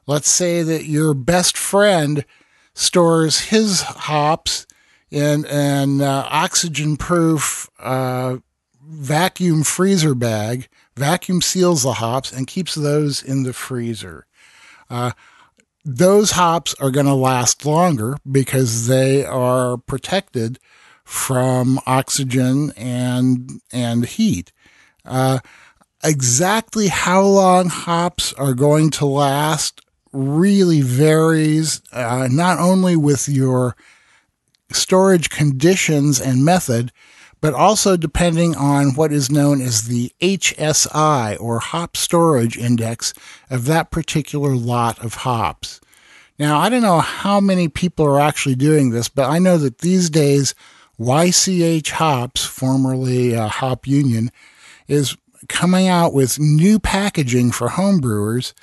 Let's say that your best friend stores his hops in an uh, oxygen proof uh, vacuum freezer bag, vacuum seals the hops, and keeps those in the freezer. Uh, those hops are going to last longer because they are protected from oxygen and and heat. Uh, exactly how long hops are going to last really varies, uh, not only with your storage conditions and method, but also depending on what is known as the HSI or hop storage index of that particular lot of hops. Now, I don't know how many people are actually doing this, but I know that these days YCH Hops, formerly uh, Hop Union, is coming out with new packaging for homebrewers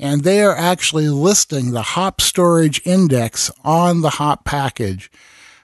and they are actually listing the hop storage index on the hop package.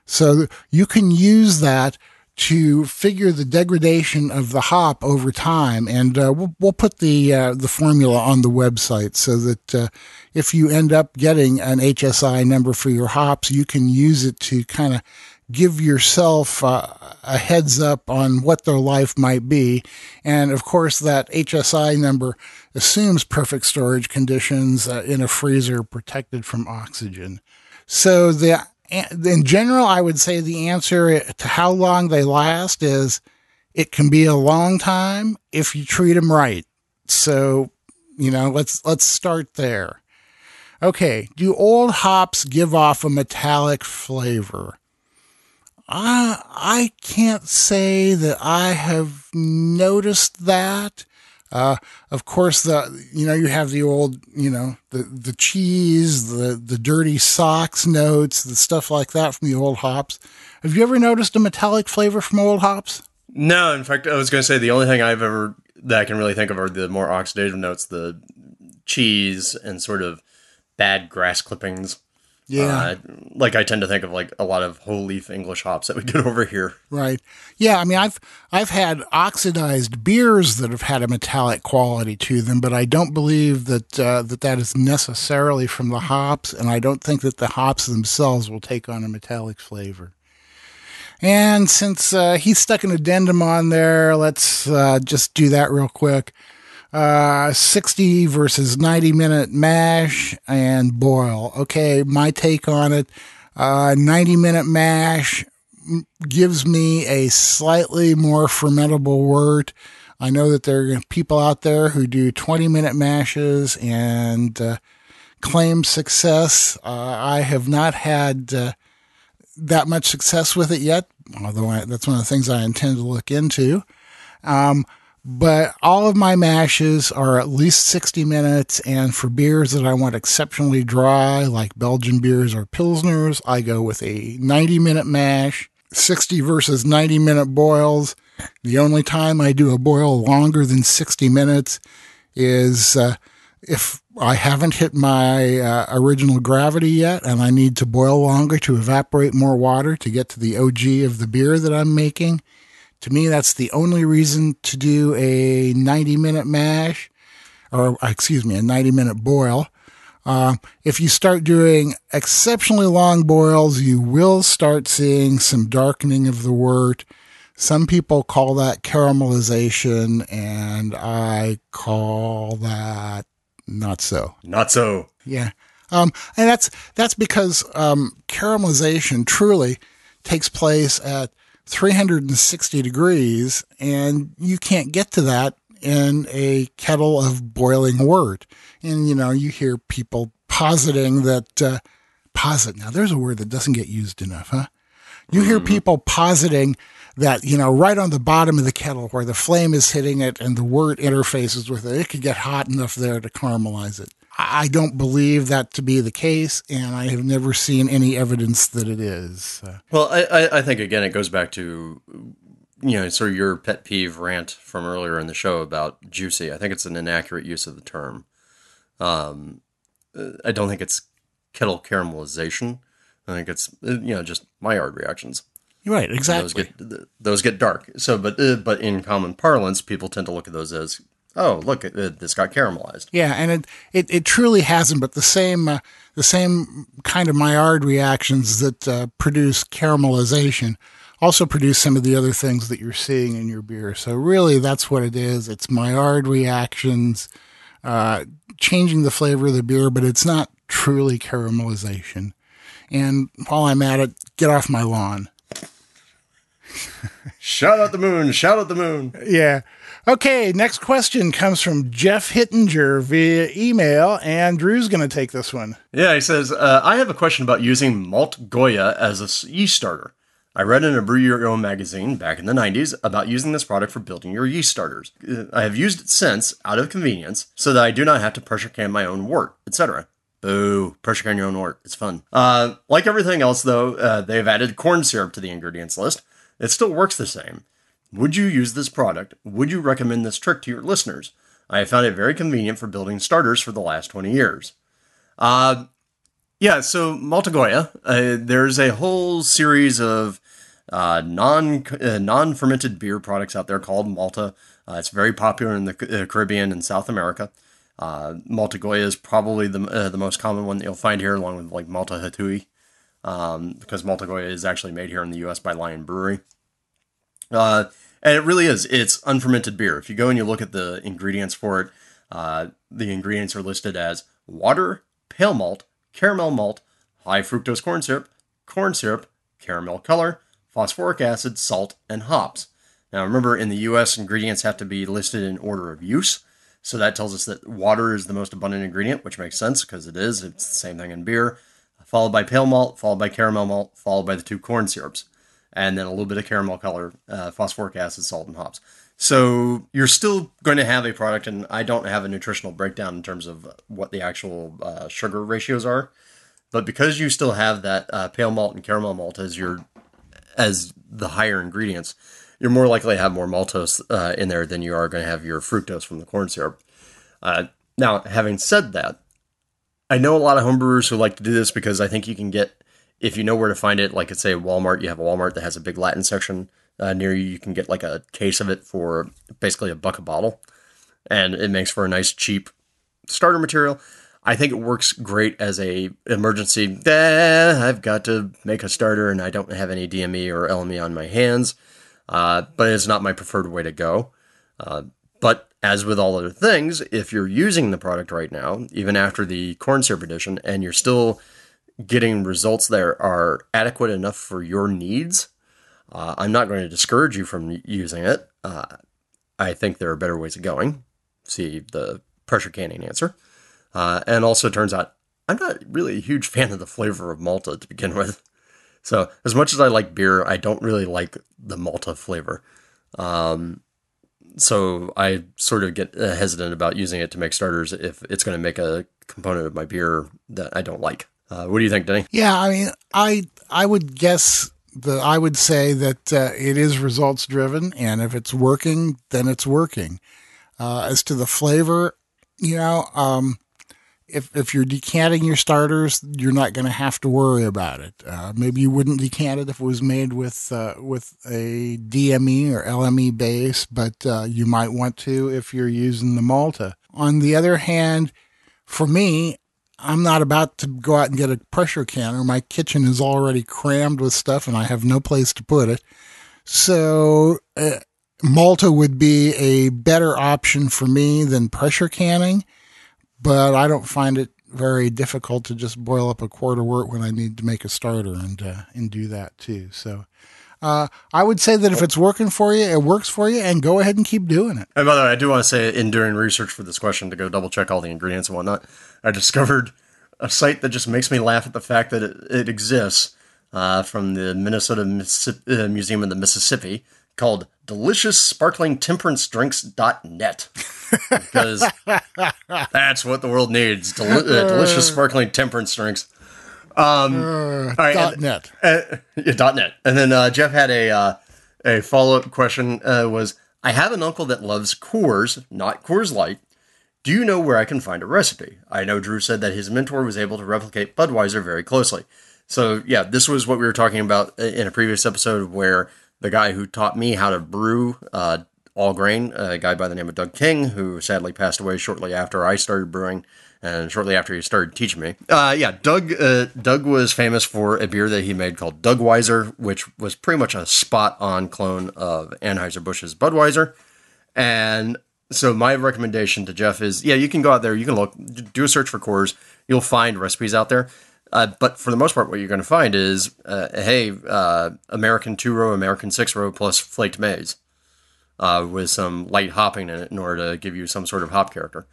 So you can use that to figure the degradation of the hop over time, and uh, we'll, we'll put the uh, the formula on the website so that uh, if you end up getting an HSI number for your hops, you can use it to kind of give yourself uh, a heads up on what their life might be. And of course, that HSI number assumes perfect storage conditions uh, in a freezer protected from oxygen. So the in general, I would say the answer to how long they last is it can be a long time if you treat them right. So, you know, let's let's start there. Okay, do old hops give off a metallic flavor? I, I can't say that I have noticed that. Uh, of course, the you know you have the old you know the the cheese, the the dirty socks notes, the stuff like that from the old hops. Have you ever noticed a metallic flavor from old hops? No, in fact, I was going to say the only thing I've ever that I can really think of are the more oxidative notes, the cheese and sort of bad grass clippings. Yeah. Uh, like I tend to think of like a lot of whole leaf English hops that we get over here. Right. Yeah. I mean, I've I've had oxidized beers that have had a metallic quality to them, but I don't believe that uh, that that is necessarily from the hops, and I don't think that the hops themselves will take on a metallic flavor. And since uh, he stuck an addendum on there, let's uh, just do that real quick uh, 60 versus 90 minute mash and boil. Okay, my take on it uh, 90 minute mash gives me a slightly more fermentable wort. I know that there are people out there who do 20 minute mashes and uh, claim success. Uh, I have not had uh, that much success with it yet, although I, that's one of the things I intend to look into. Um, but all of my mashes are at least 60 minutes. And for beers that I want exceptionally dry, like Belgian beers or Pilsners, I go with a 90 minute mash, 60 versus 90 minute boils. The only time I do a boil longer than 60 minutes is uh, if I haven't hit my uh, original gravity yet and I need to boil longer to evaporate more water to get to the OG of the beer that I'm making. To me, that's the only reason to do a 90 minute mash, or excuse me, a 90 minute boil. Uh, if you start doing exceptionally long boils, you will start seeing some darkening of the wort. Some people call that caramelization, and I call that not so. Not so. Yeah. Um, and that's that's because um, caramelization truly takes place at 360 degrees, and you can't get to that in a kettle of boiling wort. And, you know, you hear people positing that, uh, posit, now there's a word that doesn't get used enough, huh? You hear people positing that, you know, right on the bottom of the kettle where the flame is hitting it and the wort interfaces with it, it could get hot enough there to caramelize it. I don't believe that to be the case, and I have never seen any evidence that it is. Well, I, I, think again it goes back to you know sort of your pet peeve rant from earlier in the show about juicy. I think it's an inaccurate use of the term. Um, I don't think it's kettle caramelization. I think it's uh, you know just Maillard reactions. you're right, Those exactly. get those get dark. So, but uh, but in common parlance, people tend to look at those as oh look, this got caramelized. Yeah, and it, it, it truly hasn't, but the same uh, the same kind of Maillard reactions that uh, produce caramelization also produce some of the other things that you're seeing in your beer. So really, that's what it is. It's Maillard reactions, uh, changing the flavor of the beer, but it's not truly caramelization. And while I'm at it, get off my lawn. Shout out the moon! Shout out the moon! Yeah. Okay, next question comes from Jeff Hittinger via email, and Drew's going to take this one. Yeah, he says, uh, I have a question about using malt Goya as a yeast starter. I read in a Brew Your Own magazine back in the 90s about using this product for building your yeast starters. Uh, I have used it since out of convenience so that I do not have to pressure can my own wort, etc. Boo, pressure can your own wort. It's fun. Uh, like everything else, though, uh, they've added corn syrup to the ingredients list. It still works the same. Would you use this product? Would you recommend this trick to your listeners? I have found it very convenient for building starters for the last 20 years. Uh, yeah, so Malta Goya, uh, there's a whole series of uh, non uh, non fermented beer products out there called Malta. Uh, it's very popular in the uh, Caribbean and South America. Uh, Malta Goya is probably the the most common one that you'll find here, along with like Malta Hatuey, um, because Malta Goya is actually made here in the U.S. by Lion Brewery. Uh, and it really is. It's unfermented beer. If you go and you look at the ingredients for it, uh, the ingredients are listed as water, pale malt, caramel malt, high fructose corn syrup, corn syrup, caramel color, phosphoric acid, salt, and hops. Now remember, in the U.S., ingredients have to be listed in order of use. So that tells us that water is the most abundant ingredient, which makes sense because it is. It's the same thing in beer. Followed by pale malt, followed by caramel malt, followed by the two corn syrups and then a little bit of caramel color, uh, phosphoric acid, salt, and hops. So you're still going to have a product, and I don't have a nutritional breakdown in terms of what the actual uh, sugar ratios are, but because you still have that uh, pale malt and caramel malt as your as the higher ingredients, you're more likely to have more maltose uh, in there than you are going to have your fructose from the corn syrup. Uh, now, having said that, I know a lot of homebrewers who like to do this because I think you can get if you know where to find it, like at say Walmart, you have a Walmart that has a big Latin section uh, near you. You can get like a case of it for basically a buck a bottle, and it makes for a nice cheap starter material. I think it works great as a emergency. Eh, I've got to make a starter, and I don't have any DME or LME on my hands, uh, but it's not my preferred way to go. Uh, but as with all other things, if you're using the product right now, even after the corn syrup edition, and you're still getting results that are adequate enough for your needs, uh, I'm not going to discourage you from using it. Uh, I think there are better ways of going. See the pressure canning answer. Uh, and also, turns out I'm not really a huge fan of the flavor of Malta to begin with. So, as much as I like beer, I don't really like the Malta flavor. Um, so, I sort of get uh, hesitant about using it to make starters if it's going to make a component of my beer that I don't like. Uh, what do you think, Denny? Yeah, I mean, I I would guess the I would say that uh, it is results driven, and if it's working, then it's working. Uh, as to the flavor, you know, um, if if you're decanting your starters, you're not going to have to worry about it. Uh, maybe you wouldn't decant it if it was made with uh, with a DME or LME base, but uh, you might want to if you're using the Malta. On the other hand, for me, I'm not about to go out and get a pressure canner. My kitchen is already crammed with stuff and I have no place to put it. So, uh, Malta would be a better option for me than pressure canning, but I don't find it very difficult to just boil up a quart of wort when I need to make a starter and uh, and do that too. So, Uh, I would say that if it's working for you, it works for you, and go ahead and keep doing it. And by the way, I do want to say, in doing research for this question to go double check all the ingredients and whatnot, I discovered a site that just makes me laugh at the fact that it, it exists uh, from the Minnesota uh, Museum of the Mississippi called delicioussparklingtemperanceDrinks.net because that's what the world needs Deli- uh, delicious sparkling temperance drinks. Um, all right, dot and- net. uh, yeah, dot net. And then uh, Jeff had a uh, a follow up question uh, was I have an uncle that loves Coors, not Coors Light. Do you know where I can find a recipe? I know Drew said that his mentor was able to replicate Budweiser very closely. So yeah, this was what we were talking about in a previous episode where the guy who taught me how to brew uh, all grain, a guy by the name of Doug King, who sadly passed away shortly after I started brewing and shortly after he started teaching me. Uh, yeah, Doug uh, Doug was famous for a beer that he made called Dougweiser, which was pretty much a spot on clone of Anheuser Busch's Budweiser. And so my recommendation to Jeff is, yeah, you can go out there, you can look, do a search for Coors, you'll find recipes out there. Uh, but for the most part, what you're going to find is, uh, hey, uh, American two row, American six row plus flaked maize, uh, with some light hopping in it in order to give you some sort of hop character.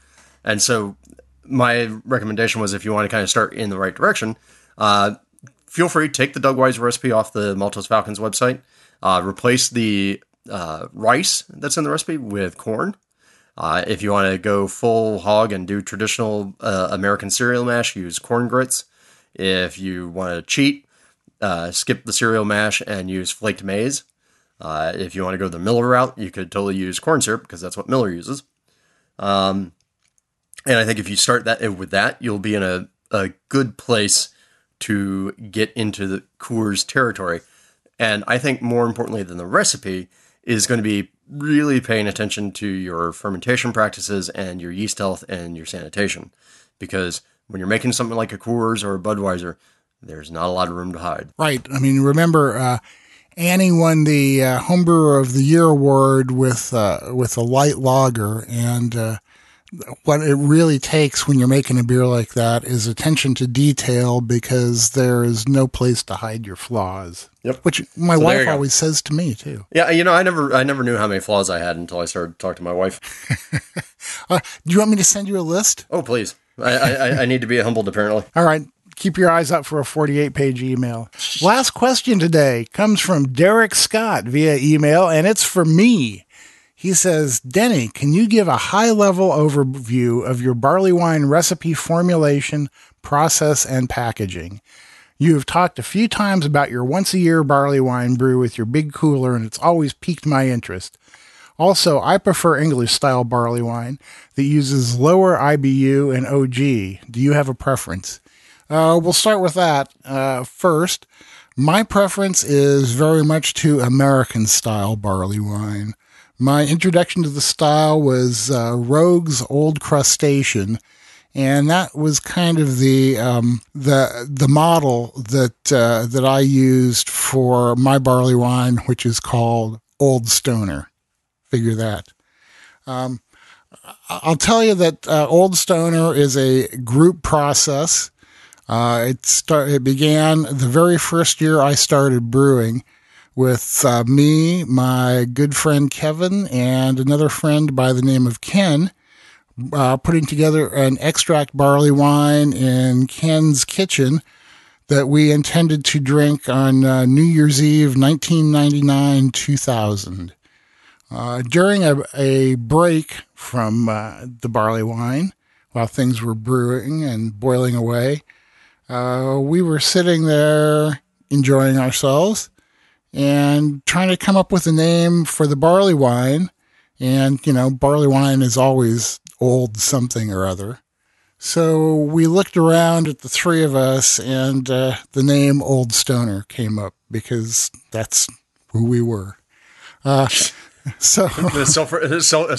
And so my recommendation was if you want to kind of start in the right direction, uh, feel free to take the Doug Wise recipe off the Maltose Falcons website, replace the rice that's in the recipe with corn. If you want to go full hog and do traditional American cereal mash, use corn grits. If you want to cheat, uh, skip the cereal mash and use flaked maize. Uh, if you want to go the Miller route, you could totally use corn syrup because that's what Miller uses. Um, and I think if you start that with that, you'll be in a, a good place to get into the Coors territory. And I think more importantly than the recipe is going to be really paying attention to your fermentation practices and your yeast health and your sanitation. Because when you're making something like a Coors or a Budweiser, there's not a lot of room to hide. Right. I mean, remember, uh, Annie won the uh, Homebrewer of the Year award with uh, with a light lager, and uh, what it really takes when you're making a beer like that is attention to detail because there is no place to hide your flaws. Yep. Which my So wife always says to me too. Yeah, you know, I never, I never knew how many flaws I had until I started talking to my wife. Uh, do you want me to send you a list? Oh, please, I, I, I- need to be humbled. Apparently, All right. Keep your eyes up for a 48 page email. Last question today comes from Derek Scott via email, and it's for me. He says, Denny, can you give a high level overview of your barley wine recipe formulation, process, and packaging? You have talked a few times about your once a year barley wine brew with your big cooler, and it's always piqued my interest. Also, I prefer English style barley wine that uses lower IBU and OG. Do you have a preference? Uh, we'll start with that uh, first. My preference is very much to American style barley wine. My introduction to the style was uh, Rogue's Old Crustacean, and that was kind of the um, the the model that uh, that I used for my barley wine, which is called Old Stoner. Figure that. Um, I'll tell you that uh, Old Stoner is a group process. Uh, it start, it began the very first year I started brewing with uh, me, my good friend Kevin, and another friend by the name of Ken, uh, putting together an extract barley wine in Ken's kitchen that we intended to drink on uh, New Year's Eve, 1999 2000. Uh, during a, a break from uh, the barley wine, while things were brewing and boiling away, uh, we were sitting there enjoying ourselves and trying to come up with a name for the barley wine. And, you know, barley wine is always old something or other. So we looked around at the three of us, and uh, the name Old Stoner came up because that's who we were. So self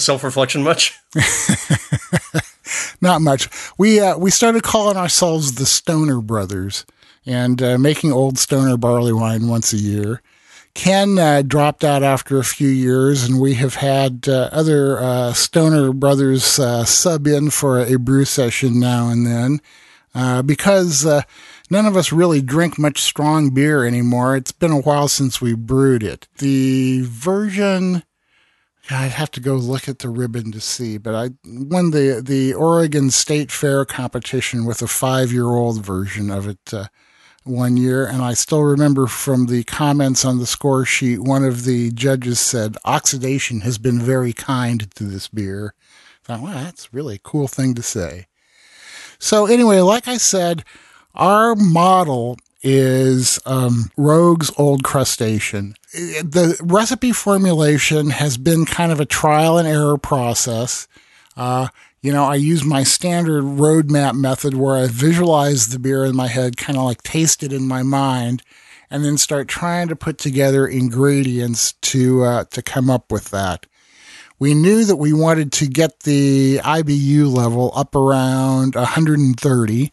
self reflection much. not much. We uh, we started calling ourselves the Stoner Brothers and uh, making Old Stoner barley wine once a year. Ken uh, dropped out after a few years, and we have had uh, other uh, Stoner Brothers uh, sub in for a brew session now and then. uh, because uh, none of us really drink much strong beer anymore. It's been a while since we brewed it. The version. I'd have to go look at the ribbon to see, but I won the the Oregon State Fair competition with a five year old version of it uh, one year, and I still remember from the comments on the score sheet, one of the judges said, "Oxidation has been very kind to this beer." I thought, well, that's really a cool thing to say. So anyway, like I said, our model is um, Rogue's Old Crustacean. The recipe formulation has been kind of a trial and error process. Uh, you know, I use my standard roadmap method where I visualize the beer in my head, kind of like taste it in my mind, and then start trying to put together ingredients to uh, to come up with that. We knew that we wanted to get the IBU level up around 130,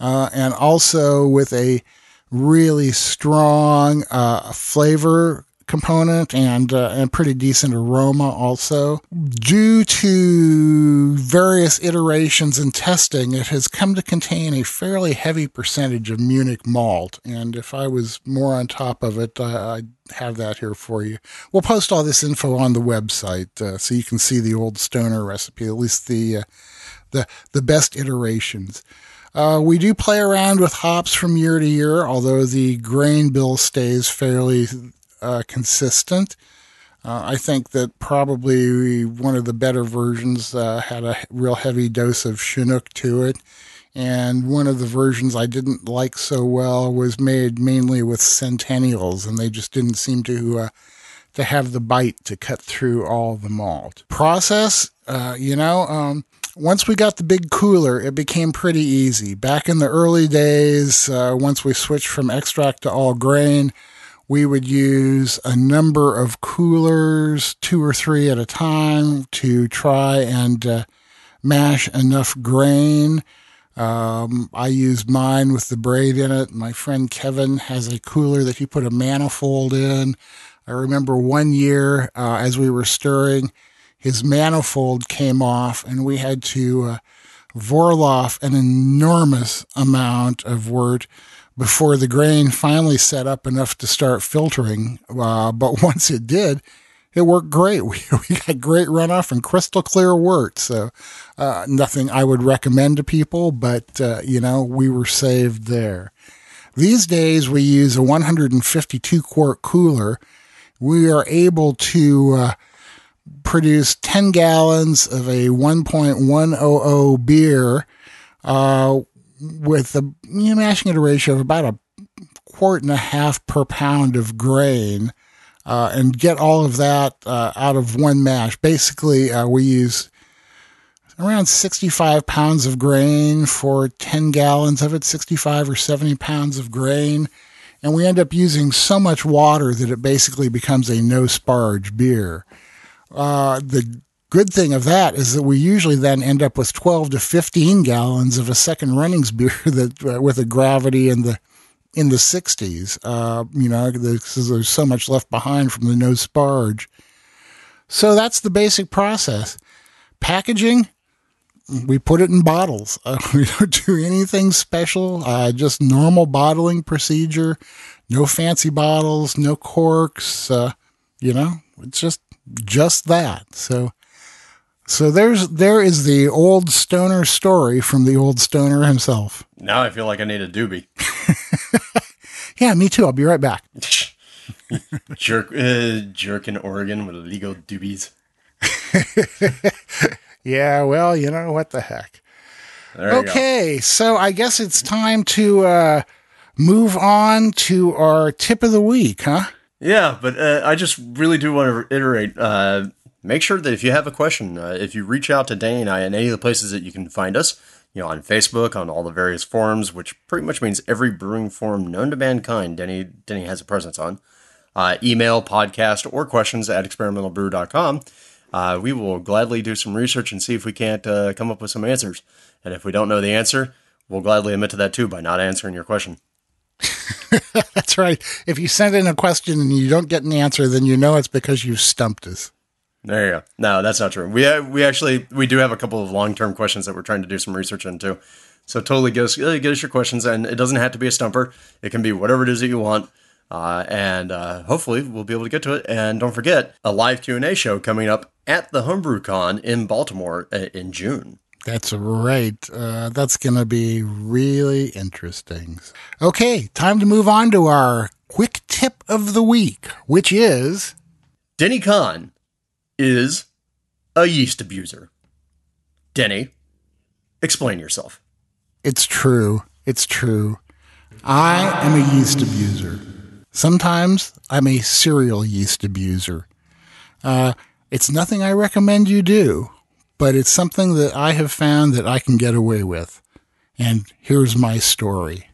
uh, and also with a really strong uh, flavor component and uh, and pretty decent aroma also. Due to various iterations and testing, it has come to contain a fairly heavy percentage of Munich malt. And if I was more on top of it, uh, I'd have that here for you. We'll post all this info on the website uh, so you can see the old Stoner recipe, at least the uh, the the best iterations. Uh, we do play around with hops from year to year, although the grain bill stays fairly uh, consistent. Uh, I think that probably one of the better versions uh, had a real heavy dose of Chinook to it. And one of the versions I didn't like so well was made mainly with centennials, and they just didn't seem to uh, to have the bite to cut through all the malt. Process, uh, you know, um, once we got the big cooler, it became pretty easy. Back in the early days, uh, once we switched from extract to all grain, we would use a number of coolers, two or three at a time, to try and uh, mash enough grain. Um, I use mine with the braid in it. My friend Kevin has a cooler that he put a manifold in. I remember one year uh, as we were stirring, his manifold came off, and we had to uh, Vorlauf an enormous amount of wort before the grain finally set up enough to start filtering. Uh, but once it did, it worked great. We, we got great runoff and crystal clear wort. So, uh, nothing I would recommend to people, but, uh, you know, we were saved there. These days we use a 152 quart cooler. We are able to, uh, produce 10 gallons of a 1.100 beer uh, with a you know, mashing at a ratio of about a quart and a half per pound of grain uh, and get all of that uh, out of one mash. Basically, uh, we use around 65 pounds of grain for 10 gallons of it, 65 or 70 pounds of grain. And we end up using so much water that it basically becomes a no sparge beer. Uh, the good thing of that is that we usually then end up with 12 to 15 gallons of a second runnings beer that uh, with a gravity in the in the 60s. Uh, you know, because there's so much left behind from the no sparge. So that's the basic process. Packaging, we put it in bottles. Uh, we don't do anything special. Uh, just normal bottling procedure. No fancy bottles, no corks. Uh, you know, it's just just that. So, so there's there is the old stoner story from the old stoner himself. Now I feel like I need a doobie. yeah, me too. I'll be right back. jerk, uh, jerk in Oregon with illegal doobies. yeah, well, you know what the heck. Okay, so I guess it's time to uh, move on to our tip of the week, huh? Yeah, but uh, I just really do want to reiterate. Uh, make sure that if you have a question, uh, if you reach out to Denny and I in any of the places that you can find us, you know, on Facebook, on all the various forums, which pretty much means every brewing forum known to mankind, Denny Denny has a presence on. Uh, email, podcast, or questions at experimentalbrew.com. Uh, we will gladly do some research and see if we can't uh, come up with some answers. And if we don't know the answer, we'll gladly admit to that too by not answering your question. That's right. If you send in a question and you don't get an answer, then you know it's because you stumped us. There you go. No, that's not true. We have, we actually we do have a couple of long term questions that we're trying to do some research into. So totally get us get us your questions, and it doesn't have to be a stumper. It can be whatever it is that you want, uh, and uh, hopefully we'll be able to get to it. And don't forget a live Q and A show coming up at the Homebrew Con in Baltimore uh, in June. That's right. Uh, that's going to be really interesting. Okay, time to move on to our quick tip of the week, which is Denny Conn is a yeast abuser. Denny, explain yourself. It's true. It's true. I am a yeast abuser. Sometimes I'm a serial yeast abuser. Uh, it's nothing I recommend you do, but it's something that I have found that I can get away with. And here's my story.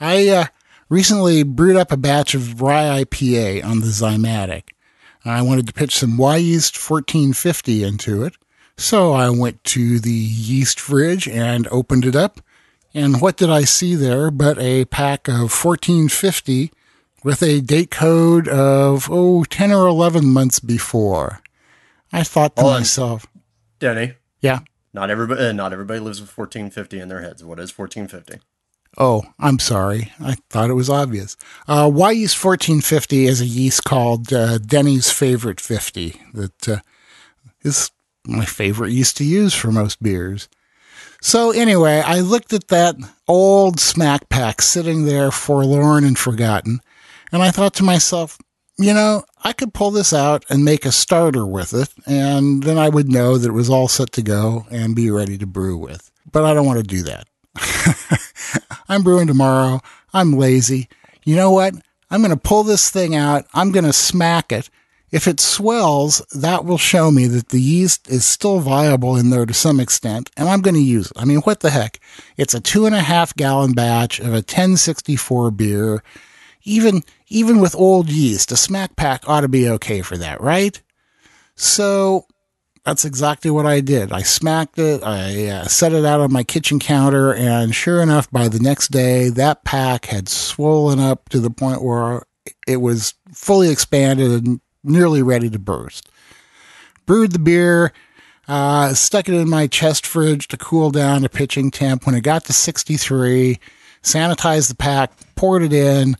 I uh, recently brewed up a batch of rye IPA on the Zymatic. I wanted to pitch some yeast 1450 into it. So I went to the yeast fridge and opened it up. And what did I see there but a pack of 1450 with a date code of, oh, 10 or 11 months before. I thought to on. myself, Denny, yeah, not everybody uh, not everybody lives with 1450 in their heads. What is 1450? Oh, I'm sorry. I thought it was obvious. Uh, Wyeast 1450 as a yeast called uh, Denny's favorite 50? That uh, is my favorite yeast to use for most beers. So anyway, I looked at that old smack pack sitting there forlorn and forgotten, and I thought to myself, you know, I could pull this out and make a starter with it, and then I would know that it was all set to go and be ready to brew with. But I don't want to do that. I'm brewing tomorrow. I'm lazy. You know what? I'm going to pull this thing out. I'm going to smack it. If it swells, that will show me that the yeast is still viable in there to some extent, and I'm going to use it. I mean, what the heck? It's a two and a half gallon batch of a 1064 beer. Even, even with old yeast, a smack pack ought to be okay for that, right? So that's exactly what I did. I smacked it. I uh, set it out on my kitchen counter, and sure enough, by the next day, that pack had swollen up to the point where it was fully expanded and nearly ready to burst. Brewed the beer, uh, stuck it in my chest fridge to cool down to pitching temp. When it got to 63, sanitized the pack, poured it in,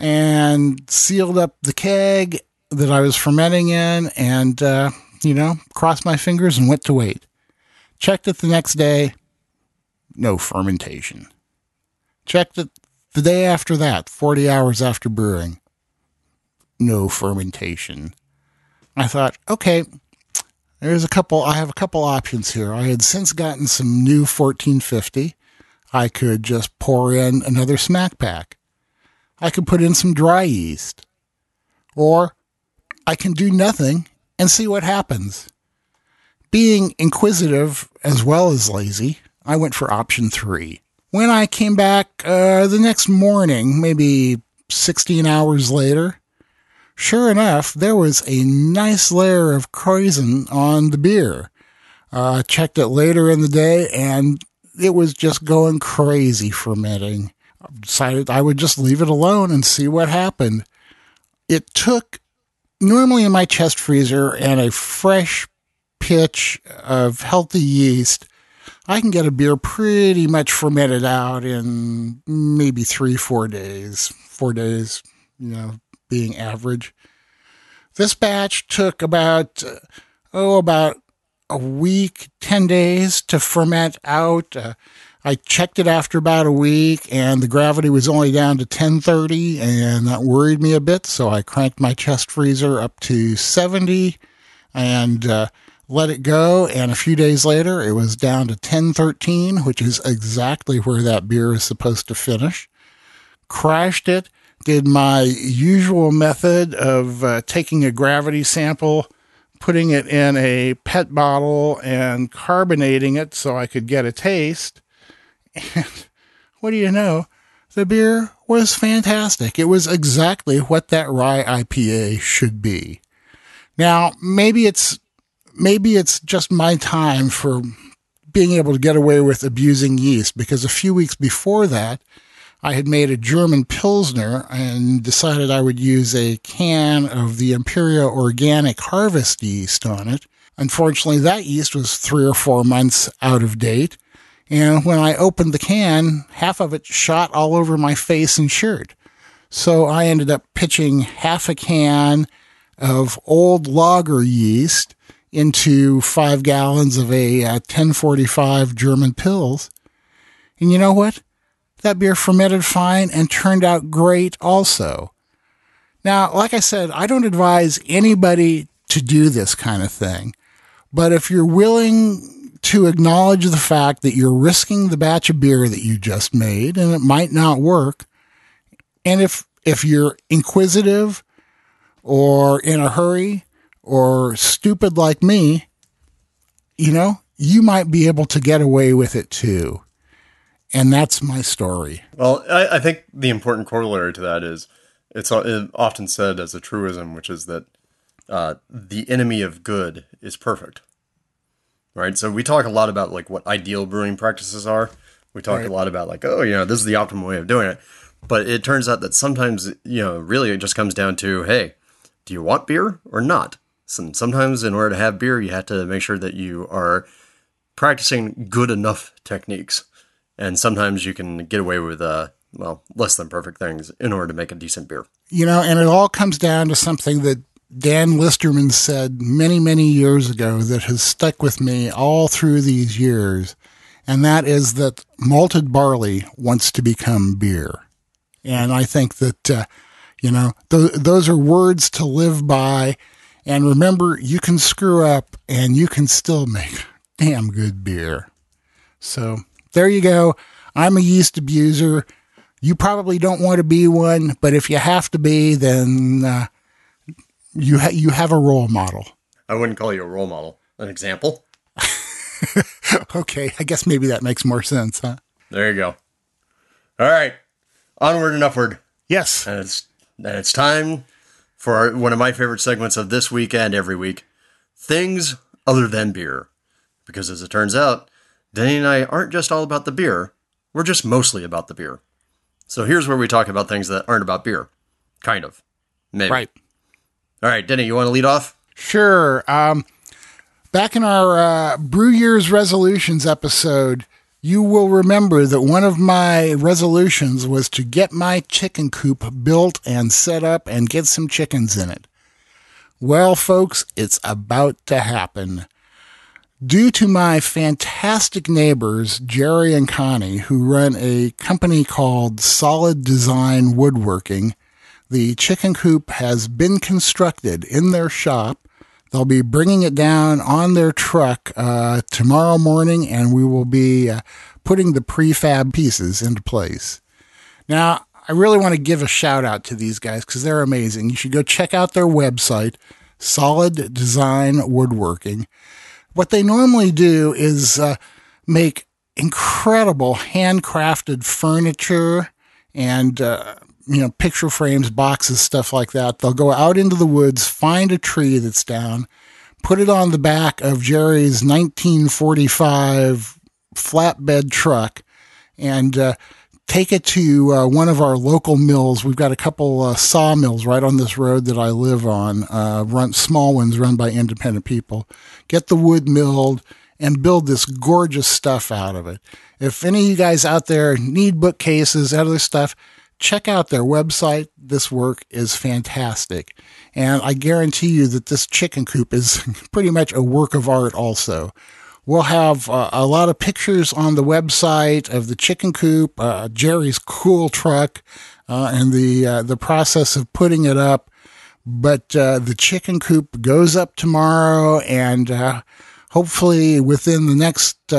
and sealed up the keg that I was fermenting in, and uh, you know, crossed my fingers and went to wait. Checked it the next day, no fermentation. Checked it the day after that, 40 hours after brewing, no fermentation. I thought, okay, there's a couple, I have a couple options here. I had since gotten some new 1450. I could just pour in another smack pack. I could put in some dry yeast. Or I can do nothing and see what happens. Being inquisitive as well as lazy, I went for option three. When I came back uh, the next morning, maybe 16 hours later, sure enough, there was a nice layer of krausen on the beer. Uh, checked it later in the day, and it was just going crazy fermenting. Decided I would just leave it alone and see what happened. It took normally in my chest freezer and a fresh pitch of healthy yeast, I can get a beer pretty much fermented out in maybe three, four days. Four days, you know, being average. This batch took about, oh, about a week, 10 days to ferment out. Uh, I checked it after about a week and the gravity was only down to 1030 and that worried me a bit. So I cranked my chest freezer up to 70 and uh, let it go. And a few days later, it was down to 1013, which is exactly where that beer is supposed to finish. Crashed it, did my usual method of uh, taking a gravity sample putting it in a pet bottle and carbonating it so I could get a taste. And what do you know? The beer was fantastic. It was exactly what that rye IPA should be. Now, maybe it's maybe it's just my time for being able to get away with abusing yeast because a few weeks before that, I had made a German Pilsner and decided I would use a can of the Imperial Organic Harvest yeast on it. Unfortunately, that yeast was three or four months out of date. And when I opened the can, half of it shot all over my face and shirt. So I ended up pitching half a can of old lager yeast into five gallons of a uh, 1045 German Pils. And you know what? That beer fermented fine and turned out great also. Now, like I said, I don't advise anybody to do this kind of thing. But if you're willing to acknowledge the fact that you're risking the batch of beer that you just made and it might not work, and if if you're inquisitive or in a hurry or stupid like me, you know, you might be able to get away with it too. And that's my story. Well, I, I think the important corollary to that is it's often said as a truism, which is that uh, the enemy of good is perfect. Right. So we talk a lot about like what ideal brewing practices are. We talk right. a lot about like, oh, you know, this is the optimal way of doing it. But it turns out that sometimes, you know, really it just comes down to, hey, do you want beer or not? And sometimes in order to have beer, you have to make sure that you are practicing good enough techniques. And sometimes you can get away with, uh, well, less than perfect things in order to make a decent beer. You know, and it all comes down to something that Dan Listermann said many, many years ago that has stuck with me all through these years. And that is that malted barley wants to become beer. And I think that, uh, you know, th- those are words to live by. And remember, you can screw up and you can still make damn good beer. So there you go. I'm a yeast abuser. You probably don't want to be one, but if you have to be, then uh, you ha- you have a role model. I wouldn't call you a role model. An example. okay, I guess maybe that makes more sense, huh? There you go. All right, onward and upward. Yes, and it's and it's time for our, one of my favorite segments of this week and every week things other than beer. Because as it turns out, Denny and I aren't just all about the beer, we're just mostly about the beer. So here's where we talk about things that aren't about beer. Kind of. Maybe. Right. All right, Denny, you want to lead off? Sure. Um, back in our uh, Brew Year's resolutions episode, you will remember that one of my resolutions was to get my chicken coop built and set up and get some chickens in it. Well, folks, it's about to happen. Due to my fantastic neighbors, Jerry and Connie, who run a company called Solid Design Woodworking, the chicken coop has been constructed in their shop They'll be bringing it down on their truck uh, tomorrow morning, and we will be uh, putting the prefab pieces into place. Now, I really want to give a shout out to these guys because they're amazing. You should go check out their website, Solid Design Woodworking. What they normally do is uh, make incredible handcrafted furniture and uh, you know, picture frames, boxes, stuff like that. They'll go out into the woods, find a tree that's down, put it on the back of Jerry's 1945 flatbed truck, and uh, take it to uh, one of our local mills. We've got a couple uh, sawmills right on this road that I live on, uh, run small ones run by independent people. Get the wood milled and build this gorgeous stuff out of it. If any of you guys out there need bookcases, other stuff, check out their website. This work is fantastic. And I guarantee you that this chicken coop is pretty much a work of art also. We'll have uh, a lot of pictures on the website of the chicken coop, uh, Jerry's cool truck, uh, and the uh, the process of putting it up. But uh, the chicken coop goes up tomorrow, and uh, hopefully within the next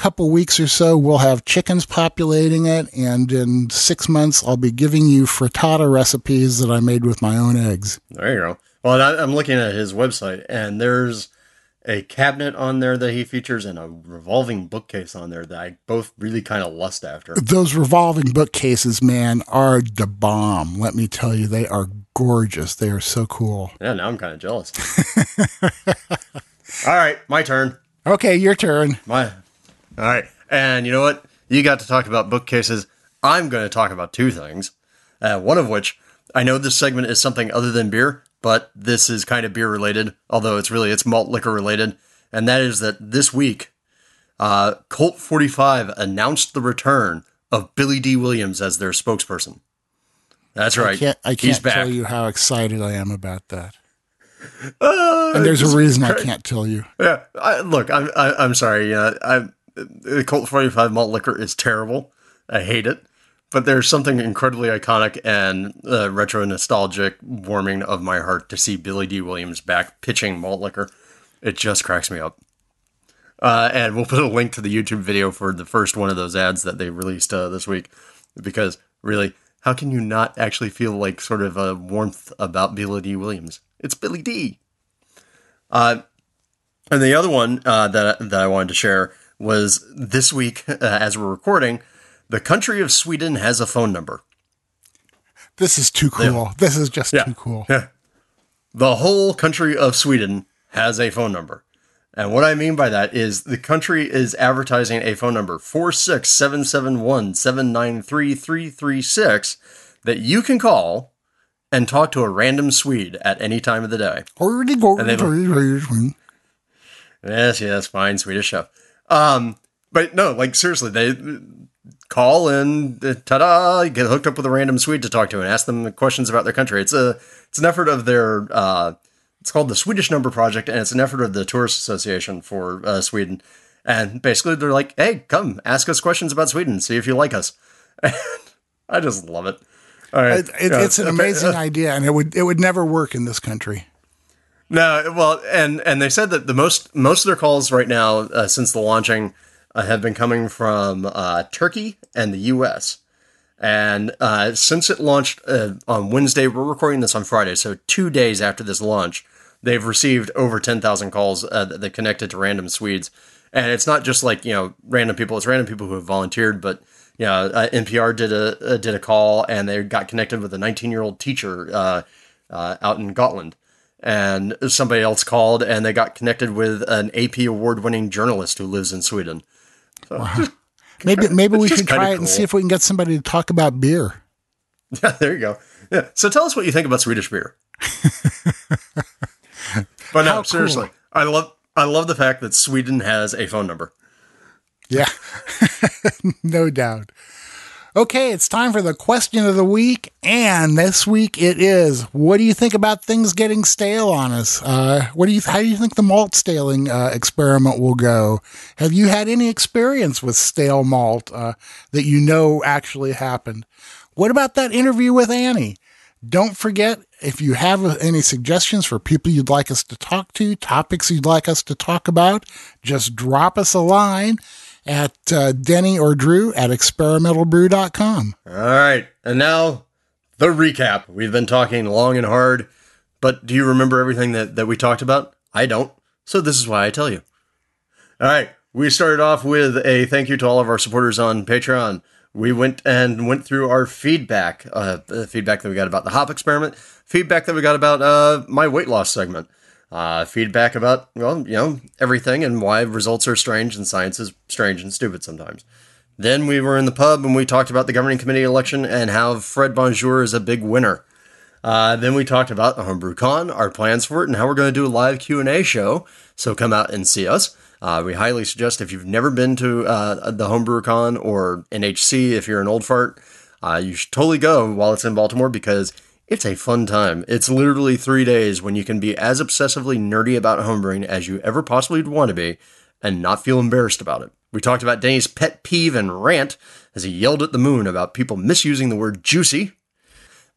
couple weeks or so, we'll have chickens populating it, and in six months, I'll be giving you frittata recipes that I made with my own eggs. There you go. Well, I'm looking at his website, and there's a cabinet on there that he features and a revolving bookcase on there that I both really kind of lust after. Those revolving bookcases, man, are the bomb. Let me tell you, they are gorgeous. They are so cool. Yeah, now I'm kind of jealous. All right, my turn. Okay, your turn. My all right. And you know what? You got to talk about bookcases. I'm going to talk about two things. Uh, one of which I know this segment is something other than beer, but this is kind of beer related, although it's really it's malt liquor related, and that is that this week, uh, Colt 45 announced the return of Billy Dee Williams as their spokesperson. That's right. I can't, I can't tell you how excited I am about that. Uh, And there's a reason I can't tell you. Yeah, I, look, I'm I, I'm sorry. Uh, I the Colt 45 malt liquor is terrible. I hate it. But there's something incredibly iconic and uh, retro nostalgic, warming of my heart to see Billy Dee Williams back pitching malt liquor. It just cracks me up. Uh, and we'll put a link to the YouTube video for the first one of those ads that they released uh, this week, because really, how can you not actually feel like sort of a warmth about Billy Dee Williams? It's Billy Dee Uh, and the other one uh, that that I wanted to share was this week, uh, as we're recording, the country of Sweden has a phone number. This is too cool. This is just Yeah. too cool. The whole country of Sweden has a phone number. And what I mean by that is the country is advertising a phone number 46771 793 that you can call and talk to a random Swede at any time of the day. Yes, yes, fine, Swedish chef. Um, but no, like seriously, they call and uh, ta-da, you get hooked up with a random Swede to talk to and ask them questions about their country. It's a it's an effort of their uh, it's called the Swedish Number Project, and it's an effort of the Tourist Association for uh, Sweden. And basically, they're like, "Hey, come ask us questions about Sweden, see if you like us." And I just love it. All right, It, it, it's an amazing idea, and it would it would never work in this country. No, well, and and they said that the most most of their calls right now uh, since the launching uh, have been coming from uh, Turkey and the U.S. And uh, since it launched uh, on Wednesday, we're recording this on Friday, so two days after this launch, they've received over ten thousand calls uh, that that connected to random Swedes. And it's not just like you know random people; it's random people who have volunteered. But you know, uh, NPR did a uh, did a call, and they got connected with a 19 year old teacher uh, uh, out in Gotland and somebody else called and they got connected with an AP award winning journalist who lives in Sweden. Maybe maybe we should try it and see if we can get somebody to talk about beer. Yeah, there you go. Yeah. So tell us what you think about Swedish beer. but no, How cool. seriously, I love I love the fact that Sweden has a phone number. Yeah, no doubt. Okay, it's time for the question of the week, and this week it is: What do you think about things getting stale on us? Uh, what do you? How do you think the malt staling uh, experiment will go? Have you had any experience with stale malt uh, that you know actually happened? What about that interview with Annie? Don't forget, if you have any suggestions for people you'd like us to talk to, topics you'd like us to talk about, just drop us a line at uh, Denny or Drew at experimentalbrew.com. All right. And now the recap. We've been talking long and hard, but do you remember everything that, that we talked about? I don't. So this is why I tell you. All right. We started off with a thank you to all of our supporters on Patreon. We went and went through our feedback, uh, the feedback that we got about the hop experiment, feedback that we got about uh, my weight loss segment, uh, feedback about, well, you know, everything and why results are strange and science is strange and stupid sometimes. Then we were in the pub and we talked about the governing committee election and how Fred Bonjour is a big winner. Uh, then we talked about the Homebrew Con, our plans for it, and how we're going to do a live Q and A show. So come out and see us. Uh, we highly suggest if you've never been to uh, the Homebrew Con or NHC, if you're an old fart, uh, you should totally go while it's in Baltimore because it's a fun time. It's literally three days when you can be as obsessively nerdy about homebrewing as you ever possibly would want to be and not feel embarrassed about it. We talked about Denny's pet peeve and rant as he yelled at the moon about people misusing the word juicy.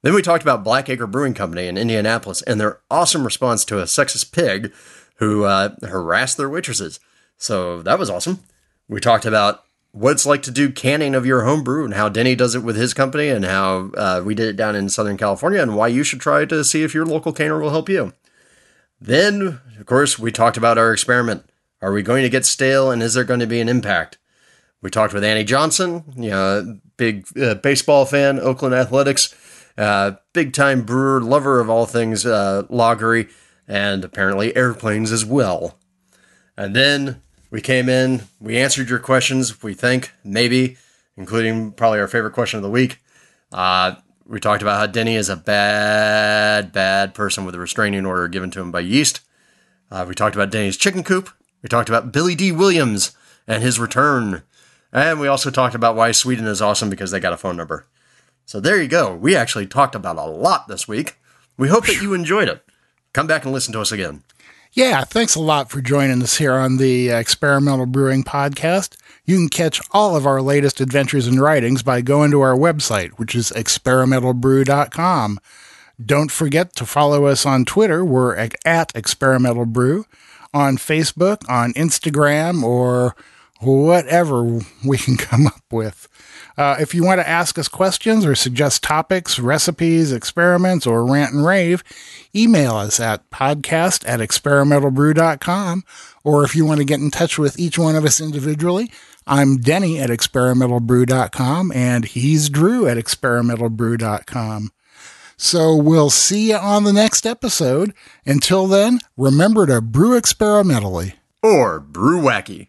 Then we talked about Blackacre Brewing Company in Indianapolis and their awesome response to a sexist pig who uh, harassed their waitresses. So that was awesome. We talked about what it's like to do canning of your homebrew and how Denny does it with his company and how uh, we did it down in Southern California and why you should try to see if your local canner will help you. Then, of course, we talked about our experiment. Are we going to get stale and is there going to be an impact? We talked with Annie Johnson, you know, big uh, baseball fan, Oakland Athletics, uh, big time brewer, lover of all things uh, and apparently airplanes as well. And then we came in, we answered your questions, we think, maybe, including probably our favorite question of the week. Uh, we talked about how Denny is a bad, bad person with a restraining order given to him by yeast. Uh, we talked about Denny's chicken coop. We talked about Billy Dee Williams and his return. And we also talked about why Sweden is awesome because they got a phone number. So there you go. We actually talked about a lot this week. We hope that you enjoyed it. Come back and listen to us again. Yeah, thanks a lot for joining us here on the uh, Experimental Brewing Podcast. You can catch all of our latest adventures and writings by going to our website, which is experimentalbrew.com. Don't forget to follow us on Twitter. We're at Experimental Brew, on Facebook, on Instagram, or whatever we can come up with. Uh, if you want to ask us questions or suggest topics, recipes, experiments, or rant and rave, email us at podcast at experimentalbrew.com. Or if you want to get in touch with each one of us individually, I'm Denny at experimentalbrew.com and he's Drew at experimentalbrew.com. So we'll see you on the next episode. Until then, remember to brew experimentally. Or brew wacky.